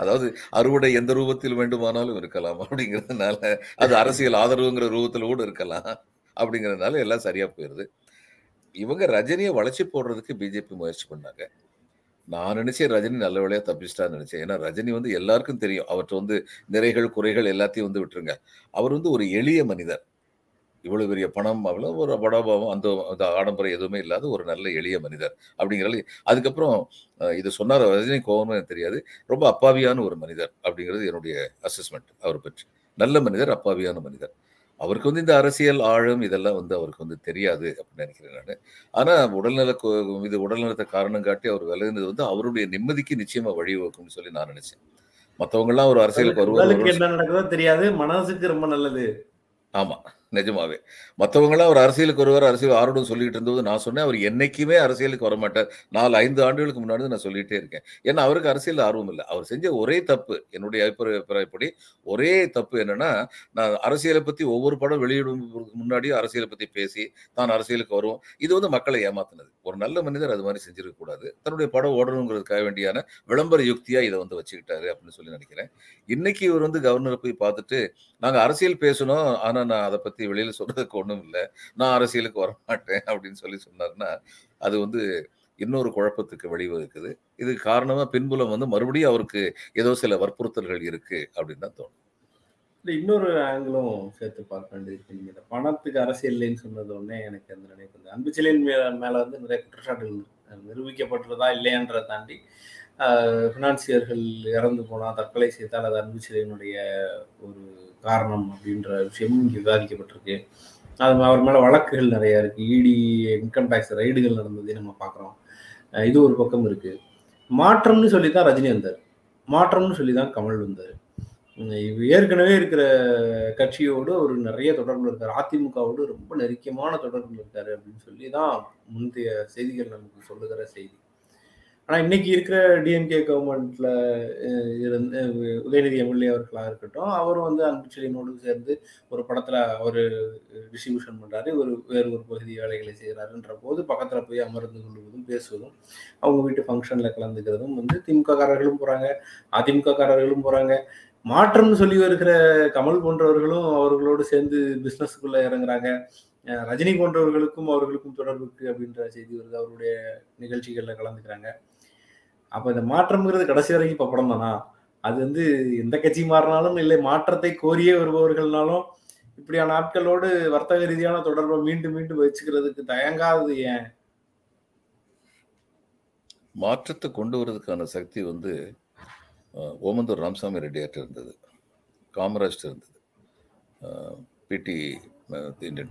அதாவது அறுவடை எந்த ரூபத்தில் வேண்டுமானாலும் இருக்கலாம் அப்படிங்கிறதுனால அது அரசியல் ஆதரவுங்கிற ரூபத்தில் கூட இருக்கலாம் அப்படிங்கிறதுனால எல்லாம் சரியா போயிருது. இவங்க ரஜினியை வளைச்சி போடுறதுக்கு பிஜேபி முயற்சி பண்ணாங்க. நான் நினைச்சேன் ரஜினி நல்ல வேலையா தப்பிச்சிட்டான்னு நினைச்சேன். ஏன்னா ரஜினி வந்து எல்லாருக்கும் தெரியும். அவற்றை வந்து நிறைகள் குறைகள் எல்லாத்தையும் வந்து விட்டுருங்க. அவர் வந்து ஒரு எளிய மனிதர். இவ்வளவு பெரிய பணம் அவ்வளோ ஒரு படாபாவம் அந்த ஆடம்பரம் எதுவுமே இல்லாத ஒரு நல்ல எளிய மனிதர் அப்படிங்கிறது அதுக்கப்புறம் இது சொன்னார் ரஜினி கோவமே தெரியாது. ரொம்ப அப்பாவியான ஒரு மனிதர் அப்படிங்கிறது என்னுடைய அசஸ்மெண்ட் அவரை பற்றி. நல்ல மனிதர் அப்பாவியான மனிதர். அவருக்கு வந்து இந்த அரசியல் ஆழம் இதெல்லாம் வந்து அவருக்கு வந்து தெரியாது அப்படின்னு நினைக்கிறேன் நான். ஆனா உடல்நல இது உடல்நலத்தை காரணம் காட்டி அவர் விலகினது வந்து அவருடைய நிம்மதிக்கு நிச்சயமா வழிவகுக்கும்னு சொல்லி நான் நினைச்சேன். மற்றவங்க எல்லாம் ஒரு அரசியலுக்கு வருவாங்க. என்ன நடக்குதோ தெரியாது. மனசுக்கு ரொம்ப நல்லது. ஆமா. நிஜமாவே. மற்றவங்களாம் அவர் அரசியலுக்கு வருவார் அரசியல் ஆர்வம் சொல்லிட்டு இருந்தது நான் சொன்னேன் அவர் என்னைக்குமே அரசியலுக்கு வரமாட்டார். நாலு ஐந்து ஆண்டுகளுக்கு முன்னாடி நான் சொல்லிட்டே இருக்கேன். ஏன்னா அவருக்கு அரசியல் ஆர்வம் இல்லை. அவர் செஞ்ச ஒரே தப்பு என்னுடைய அபிப்பிராய- அபிப்பிராயப்படி ஒரே தப்பு என்னன்னா நான் அரசியலை பத்தி ஒவ்வொரு படம் வெளியிடுவதற்கு முன்னாடியும் அரசியலை பத்தி பேசி தான் அரசியலுக்கு வருவோம். இது வந்து மக்களை ஏமாத்தினது. ஒரு நல்ல மனிதர் அது மாதிரி செஞ்சிருக்க கூடாது. தன்னுடைய படம் ஓடணுங்கிறதுக்காக வேண்டியான விளம்பர யுக்தியா இதை வந்து வச்சுக்கிட்டாரு அப்படின்னு சொல்லி நினைக்கிறேன். இன்னைக்கு இவர் வந்து கவர்னரை போய் பார்த்துட்டு நாங்க அரசியல் பேசணும் ஆனா நான் அதை பத்தி வெளியில சொல்றதுக்கு ஒண்ணும் இல்லை. நான் அரசியலுக்கு வர மாட்டேன் அப்படின்னு சொல்லி சொன்னாருன்னா அது வந்து இன்னொரு குழப்பத்துக்கு வழிவகுக்குது. இது காரணமா பின்புலம் வந்து மறுபடியும் அவருக்கு ஏதோ சில வற்புறுத்தல்கள் இருக்கு அப்படின்னு தான் தோணும். இல்லை இன்னொரு ஆங்கிளும் சேர்த்து பார்க்க வேண்டியது நீங்க இந்த பணத்துக்கு அரசியல் இல்லைன்னு சொன்னது உடனே எனக்கு அந்த நினைப்பு வந்து அன்புச்செழியன் மேல வந்து நிறைய குற்றச்சாட்டுகள் நிரூபிக்கப்பட்டுறதா இல்லையான்றதை தாண்டி ஃபினான்சியர்கள் இறந்து போனால் தற்கொலை செய்தால் அது அன்புச்செழியனுடைய ஒரு காரணம் அப்படின்ற விஷயமும் இங்கே விவாதிக்கப்பட்டிருக்கு. அது அவர் மேலே வழக்குகள் நிறையா இருக்கு. இடி இன்கம் டேக்ஸ் ரைடுகள் நடந்ததே நம்ம பார்க்குறோம். இது ஒரு பக்கம் இருக்கு. மாற்றம்னு சொல்லி தான் ரஜினி வந்தார். மாற்றம்னு சொல்லி தான் கமல் வந்தார். ஏற்கனவே இருக்கிற கட்சியோடு ஒரு நிறைய தொடர்பில் இருக்கார். அதிமுகவோடு ரொம்ப நெருக்கமான தொடர்பில் இருக்காரு அப்படின்னு சொல்லி தான் முந்தைய செய்திகள் நமக்கு சொல்லுகிற செய்தி. ஆனா இன்னைக்கு இருக்கிற டிஎம்கே கவர்மெண்ட்ல இருந்து உதயநிதி எம்எல்ஏ அவர்களாக இருக்கட்டும் அவரும் வந்து அன்புச்செழியனோடு சேர்ந்து ஒரு படத்துல அவர் டிஸ்ட்ரிபியூஷன் பண்றாரு ஒரு வேறு ஒரு பகுதி வேலைகளை செய்கிறாருன்ற போது பக்கத்துல போய் அமர்ந்து கொள்வதும் பேசுவதும் அவங்க வீட்டு ஃபங்க்ஷன்ல கலந்துக்கிறதும் வந்து திமுககாரர்களும் போறாங்க அதிமுககாரர்களும் போறாங்க. மாற்றம்னு சொல்லி வருகிற கமல் போன்றவர்களும் அவர்களோடு சேர்ந்து பிஸ்னஸுக்குள்ள இறங்குறாங்க. ரஜினி போன்றவர்களுக்கும் அவர்களுக்கும் தொடர்பு இருக்கு அப்படின்ற செய்தி வருது. அவருடைய நிகழ்ச்சிகள்ல கலந்துக்கிறாங்க. அப்ப இந்த மாற்றம்ங்கிறது கடைசி வரைக்கும் இப்ப படம் தானா? அது வந்து எந்த கட்சி மாறினாலும் இல்லை மாற்றத்தை கோரியே வருபவர்கள்னாலும் இப்படியான ஆட்களோடு வர்த்தக ரீதியான தொடர்பை மீண்டும் மீண்டும் வச்சுக்கிறதுக்கு தயங்காதது ஏன்? மாற்றத்தை கொண்டு வரதுக்கான சக்தி வந்து ஓமந்தூர் ராமசாமி ரெட்டியார்ட்ட இருந்தது. காமராஜ் இருந்தது. பிடி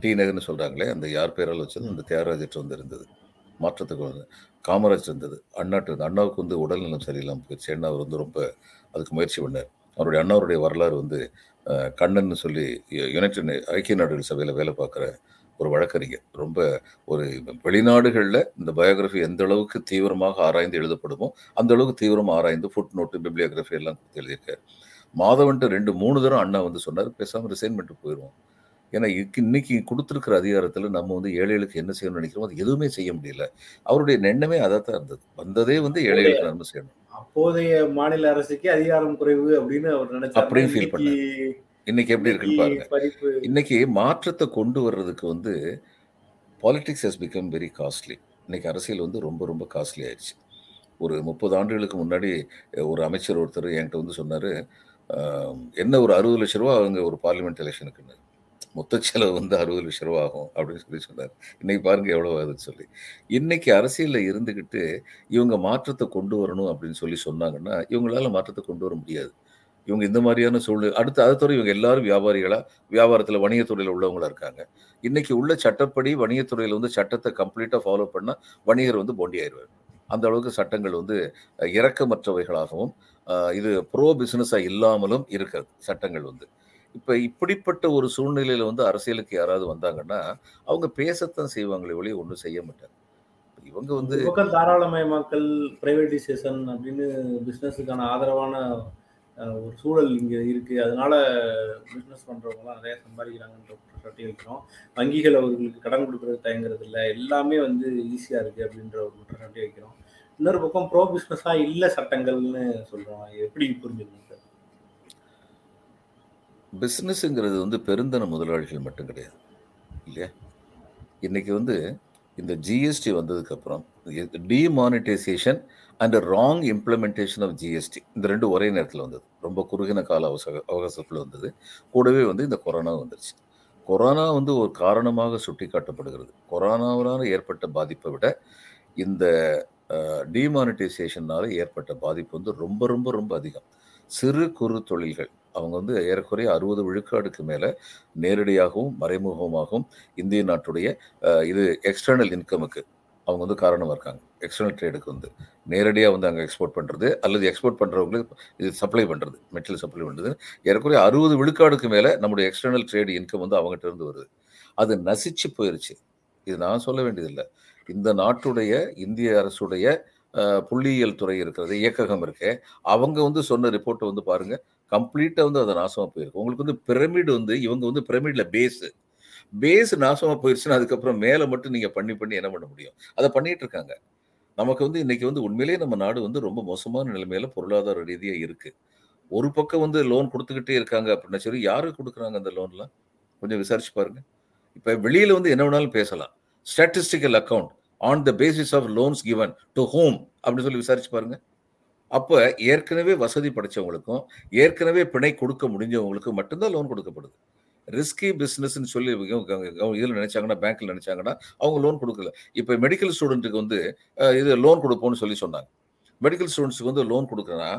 டி நகர்னு சொல்கிறாங்களே அந்த யார் பேரால் வச்சது? அந்த தியாகராஜர்கிட்ட வந்து இருந்தது. மாற்றத்துக்கு வந்து காமராஜ் இருந்தது. அண்ணாட்டு அண்ணாவுக்கு வந்து உடல்நலம் சரியில்லாமல் போயிடுச்சு. அண்ணா அவர் வந்து ரொம்ப அதுக்கு முயற்சி பண்ணார். அவருடைய அண்ணாவுடைய வரலாறு வந்து கண்ணன் சொல்லி யுனைடெட் ஐக்கிய நாடுகள் சபையில் வேலை பார்க்குற ஒரு வழக்கறிஞர். ரொம்ப ஒரு வெளிநாடுகளில் இந்த பயோகிராஃபி எந்த அளவுக்கு தீவிரமாக ஆராய்ந்து எழுதப்படுமோ அந்த அளவுக்கு தீவிரமாக ஆராய்ந்து ஃபுட் நோட்டு பிப்ளியோகிராஃபி எல்லாம் கொடுத்து எழுதியிருக்காரு. மாதவன்ட்டு ரெண்டு மூணு தரம் அண்ணா வந்து சொன்னார் பேசாமல் ரிசைன்மெண்ட் போயிடுவோம் ஏன்னா இன்னைக்கு கொடுத்துருக்கிற அதிகாரத்தில் நம்ம வந்து ஏழைகளுக்கு என்ன செய்யணும்னு நினைக்கிறோம் அது எதுவுமே செய்ய முடியல. அவருடைய எண்ணமே அதாக தான் இருந்தது. வந்ததே வந்து ஏழைகளுக்கு நன்மை செய்யணும். அப்போதைய மாநில அரசுக்கு அதிகாரம் குறைவு அப்படின்னு அவர் நினைச்சார். அப்படின்னு ஃபீல் பண்ணார். இன்னைக்கு எப்படி இருக்குன்னு பாருங்க. இன்னைக்கு மாற்றத்தை கொண்டு வர்றதுக்கு வந்து politics has become very costly இன்னைக்கு அரசியல் வந்து ரொம்ப ரொம்ப காஸ்ட்லி ஆயிடுச்சு. ஒரு முப்பது ஆண்டுகளுக்கு முன்னாடி ஒரு அமைச்சர் ஒருத்தர் என்கிட்ட வந்து சொன்னார் என்ன ஒரு அறுபது லட்ச ரூபா அவங்க ஒரு பார்லிமெண்ட் எலெக்ஷனுக்குன்னு மொத்த செலவு வந்து அறுபது லட்ச ரூபா ஆகும் அப்படின்னு சொல்லி சொன்னார். இன்னைக்கு பாருங்க எவ்வளோ ஆகுதுன்னு சொல்லி. இன்னைக்கு அரசியலில் இருந்துக்கிட்டு இவங்க மாற்றத்தை கொண்டு வரணும் அப்படின்னு சொல்லி சொன்னாங்கன்னா இவங்களால மாற்றத்தை கொண்டு வர முடியாது. இவங்க இந்த மாதிரியான சூழ்நிலை அடுத்து அதை தவிர இவங்க எல்லாரும் வியாபாரிகளாக வியாபாரத்தில் வணிகத்துறையில் உள்ளவங்களா இருக்காங்க. இன்னைக்கு உள்ள சட்டப்படி வணிகத்துறையில் வந்து சட்டத்தை கம்ப்ளீட்டாக ஃபாலோ பண்ணால் வணிகர் வந்து போண்டி ஆயிடுவார். அந்த அளவுக்கு சட்டங்கள் வந்து இறக்கமற்றவைகளாகவும் இது ப்ரோ பிஸ்னஸாக இல்லாமலும் இருக்கிறது சட்டங்கள் வந்து. இப்போ இப்படிப்பட்ட ஒரு சூழ்நிலையில் வந்து அரசியலுக்கு யாராவது வந்தாங்கன்னா அவங்க பேசத்தான் செய்வாங்களே ஒழிய ஒன்றும் செய்ய மாட்டாங்க. இவங்க வந்து பக்கம் தாராளமயமாக்கல் பிரைவேடைசேஷன் அப்படின்னு பிஸ்னஸுக்கான ஆதரவான ஒரு சூழல் இங்கே இருக்குது அதனால பிஸ்னஸ் பண்ணுறவங்களாம் நிறையா சம்பாதிக்கிறாங்கன்ற குற்றச்சாட்டி வைக்கிறோம். வங்கிகள் அவர்களுக்கு கடன் கொடுக்கறது தயங்குறது இல்லை எல்லாமே வந்து ஈஸியாக இருக்குது அப்படின்ற ஒரு குற்றச்சாட்டி வைக்கிறோம். இன்னொரு பக்கம் ப்ரோ பிஸ்னஸாக இல்லை சட்டங்கள்னு சொல்கிறோம் எப்படி புரிஞ்சுக்கணும்? பிஸ்னஸ்ங்கிறது வந்து பெருந்தன முதலாளிகள் மட்டும் கிடையாது. இல்லையா? இன்றைக்கி வந்து இந்த ஜிஎஸ்டி வந்ததுக்கப்புறம் demonetisation and wrong implementation of GST இந்த ரெண்டு ஒரே நேரத்தில் வந்தது. ரொம்ப குறுகின கால அவசர அவகாசத்தில் வந்தது. கூடவே வந்து இந்த கொரோனா வந்துருச்சு. கொரோனா வந்து ஒரு காரணமாக சுட்டி காட்டப்படுகிறது கொரோனாவினால் ஏற்பட்ட பாதிப்பை விட இந்த டிமானிட்டைசேஷனால் ஏற்பட்ட பாதிப்பு வந்து ரொம்ப ரொம்ப ரொம்ப அதிகம். சிறு குறு தொழில்கள் அவங்க வந்து ஏறக்குறைய அறுபது விழுக்காடுக்கு மேலே நேரடியாகவும் மறைமுகமாகவும் இந்திய நாட்டுடைய இது எக்ஸ்டர்னல் இன்கமுக்கு அவங்க வந்து காரணமாக இருக்காங்க. எக்ஸ்டர்னல் ட்ரேடுக்கு வந்து. நேரடியாக வந்து அங்கே எக்ஸ்போர்ட் பண்ணுறது அல்லது எக்ஸ்போர்ட் பண்ணுறவங்களுக்கு இது சப்ளை பண்ணுறது மெட்டீரியல் சப்ளை பண்ணுறது ஏறக்குறைய அறுபது விழுக்காடுக்கு மேலே நம்முடைய எக்ஸ்டர்னல் ட்ரேட் இன்கம் வந்து அவங்ககிட்ட இருந்து வருது. அது நசிச்சு போயிருச்சு. இது நான் சொல்ல வேண்டியதில்லை. இந்த நாட்டுடைய இந்திய அரசுடைய புள்ளியியல் துறை இருக்கிறது இயக்ககம் இருக்கு அவங்க வந்து சொன்ன ரிப்போர்ட்டை வந்து பாருங்கள் கம்ப்ளீட்டாக வந்து அது நாசமாக போயிருக்கு. உங்களுக்கு வந்து பிரமிடு வந்து இவங்க வந்து பிரமிடில் பேஸு பேஸ் நாசமாக போயிடுச்சுன்னா அதுக்கப்புறம் மேலே மட்டும் நீங்கள் பண்ணி பண்ணி என்ன பண்ண முடியும்? அதை பண்ணிட்டு இருக்காங்க. நமக்கு வந்து இன்றைக்கி வந்து உண்மையிலேயே நம்ம நாடு வந்து ரொம்ப மோசமான நிலைமையில் பொருளாதார ரீதியாக இருக்குது ஒரு பக்கம் வந்து லோன் கொடுத்துக்கிட்டே இருக்காங்க அப்படின்னா சரி யாருக்கு கொடுக்குறாங்க அந்த லோன்லாம் கொஞ்சம் விசாரிச்சு பாருங்கள் இப்போ வெளியில் வந்து என்ன வேணாலும் பேசலாம். Statistical account on the basis of loans given to home அப்படின்னு சொல்லி விசாரிச்சு பாருங்கள் அப்போ ஏற்கனவே வசதி படைச்சவங்களுக்கும் ஏற்கனவே பிணை கொடுக்க முடிஞ்சவங்களுக்கும் மட்டும்தான் லோன் கொடுக்கப்படுது. ரிஸ்கி பிஸ்னஸ்ன்னு சொல்லி இதில் நினைச்சாங்கன்னா பேங்க்ல நினைச்சாங்கன்னா அவங்க லோன் கொடுக்கல. இப்போ மெடிக்கல் ஸ்டூடெண்ட்டுக்கு வந்து இது லோன் கொடுப்போம்னு சொல்லி சொன்னாங்க. மெடிக்கல் ஸ்டூடெண்ட்ஸுக்கு வந்து லோன் கொடுக்குறேன்னா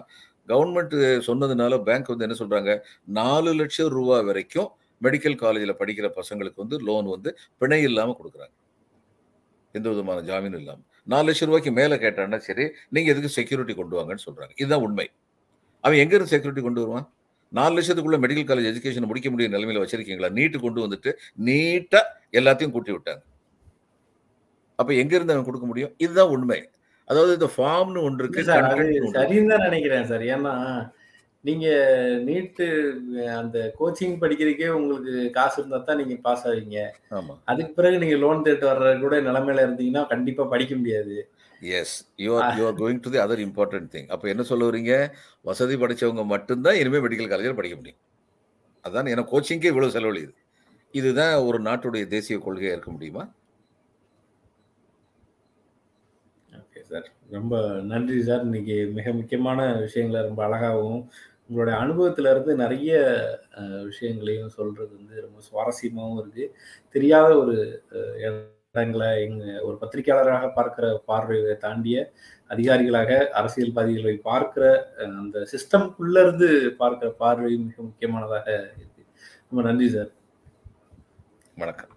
கவர்மெண்ட் சொன்னதுனால பேங்க் வந்து என்ன சொல்றாங்க? நாலு லட்சம் ரூபா வரைக்கும் மெடிக்கல் காலேஜில் படிக்கிற பசங்களுக்கு வந்து லோன் வந்து பிணை இல்லாமல் கொடுக்குறாங்க. எந்த விதமான ஜாமீனும் இல்லாமல் நாலு லட்சம் ரூபாய்க்கு மேலே கேட்டான்னா சரி நீங்கள் எதுக்கு செக்யூரிட்டி கொண்டு வாங்கன்னு சொல்கிறாங்க இதுதான் உண்மை. அவன் எங்கேருந்து செக்யூரிட்டி கொண்டு வருவான்? நாலு லட்சத்துக்குள்ள மெடிக்கல் காலேஜ் எஜுகேஷன் முடிக்க முடிய நிலைமையில வச்சிருக்கீங்களா? நீட்டு கொண்டு வந்துட்டு நீட்டா எல்லாத்தையும் கூட்டி விட்டாங்க. அப்ப எங்க இருந்து அவன் கொடுக்க முடியும்? இதுதான் உண்மை. அதாவது இந்த ஃபார்ம்னு ஒன்று இருக்கு. சரின்னு தான் நினைக்கிறேன் சார். ஏன்னா நீங்க நீட்டு அந்த கோச்சிங் படிக்கிறதுக்கே உங்களுக்கு காசு இருந்தா தான் நீங்க பாஸ் ஆவீங்க. அதுக்கு பிறகு நீங்க லோன் தேட்டு வர்ற கூட நிலைமையில இருந்தீங்கன்னா கண்டிப்பா படிக்க முடியாது. Yes you are you are going to the other important thing அப்போ என்ன சொல்ல வரீங்க? வசதி படிச்சவங்க மட்டும்தான் இனிமேல் மெடிக்கல் காலேஜில் படிக்க முடியும். அதான் ஏன்னா கோச்சிங்கே இவ்வளவு செலவழியுது இதுதான் ஒரு நாட்டுடைய தேசிய கொள்கையா இருக்க முடியுமா? ஓகே சார் ரொம்ப நன்றி சார் இன்னைக்கு மிக முக்கியமான விஷயங்களை ரொம்ப அழகாகவும் உங்களுடைய அனுபவத்துல இருந்து நிறைய விஷயங்களையும் சொல்றது வந்து ரொம்ப சுவாரஸ்யமாகவும் இருக்கு. தெரியாத ஒரு இடங்களை எங்க ஒரு பத்திரிகையாளராக பார்க்கிற பார்வையை தாண்டிய அதிகாரிகளாக அரசியல்வாதிகளை பார்க்கிற அஹ், அந்த சிஸ்டம்குள்ள இருந்து பார்க்கிற பார்வை மிக முக்கியமானதாக இருக்கு. ரொம்ப நன்றி சார். வணக்கம்.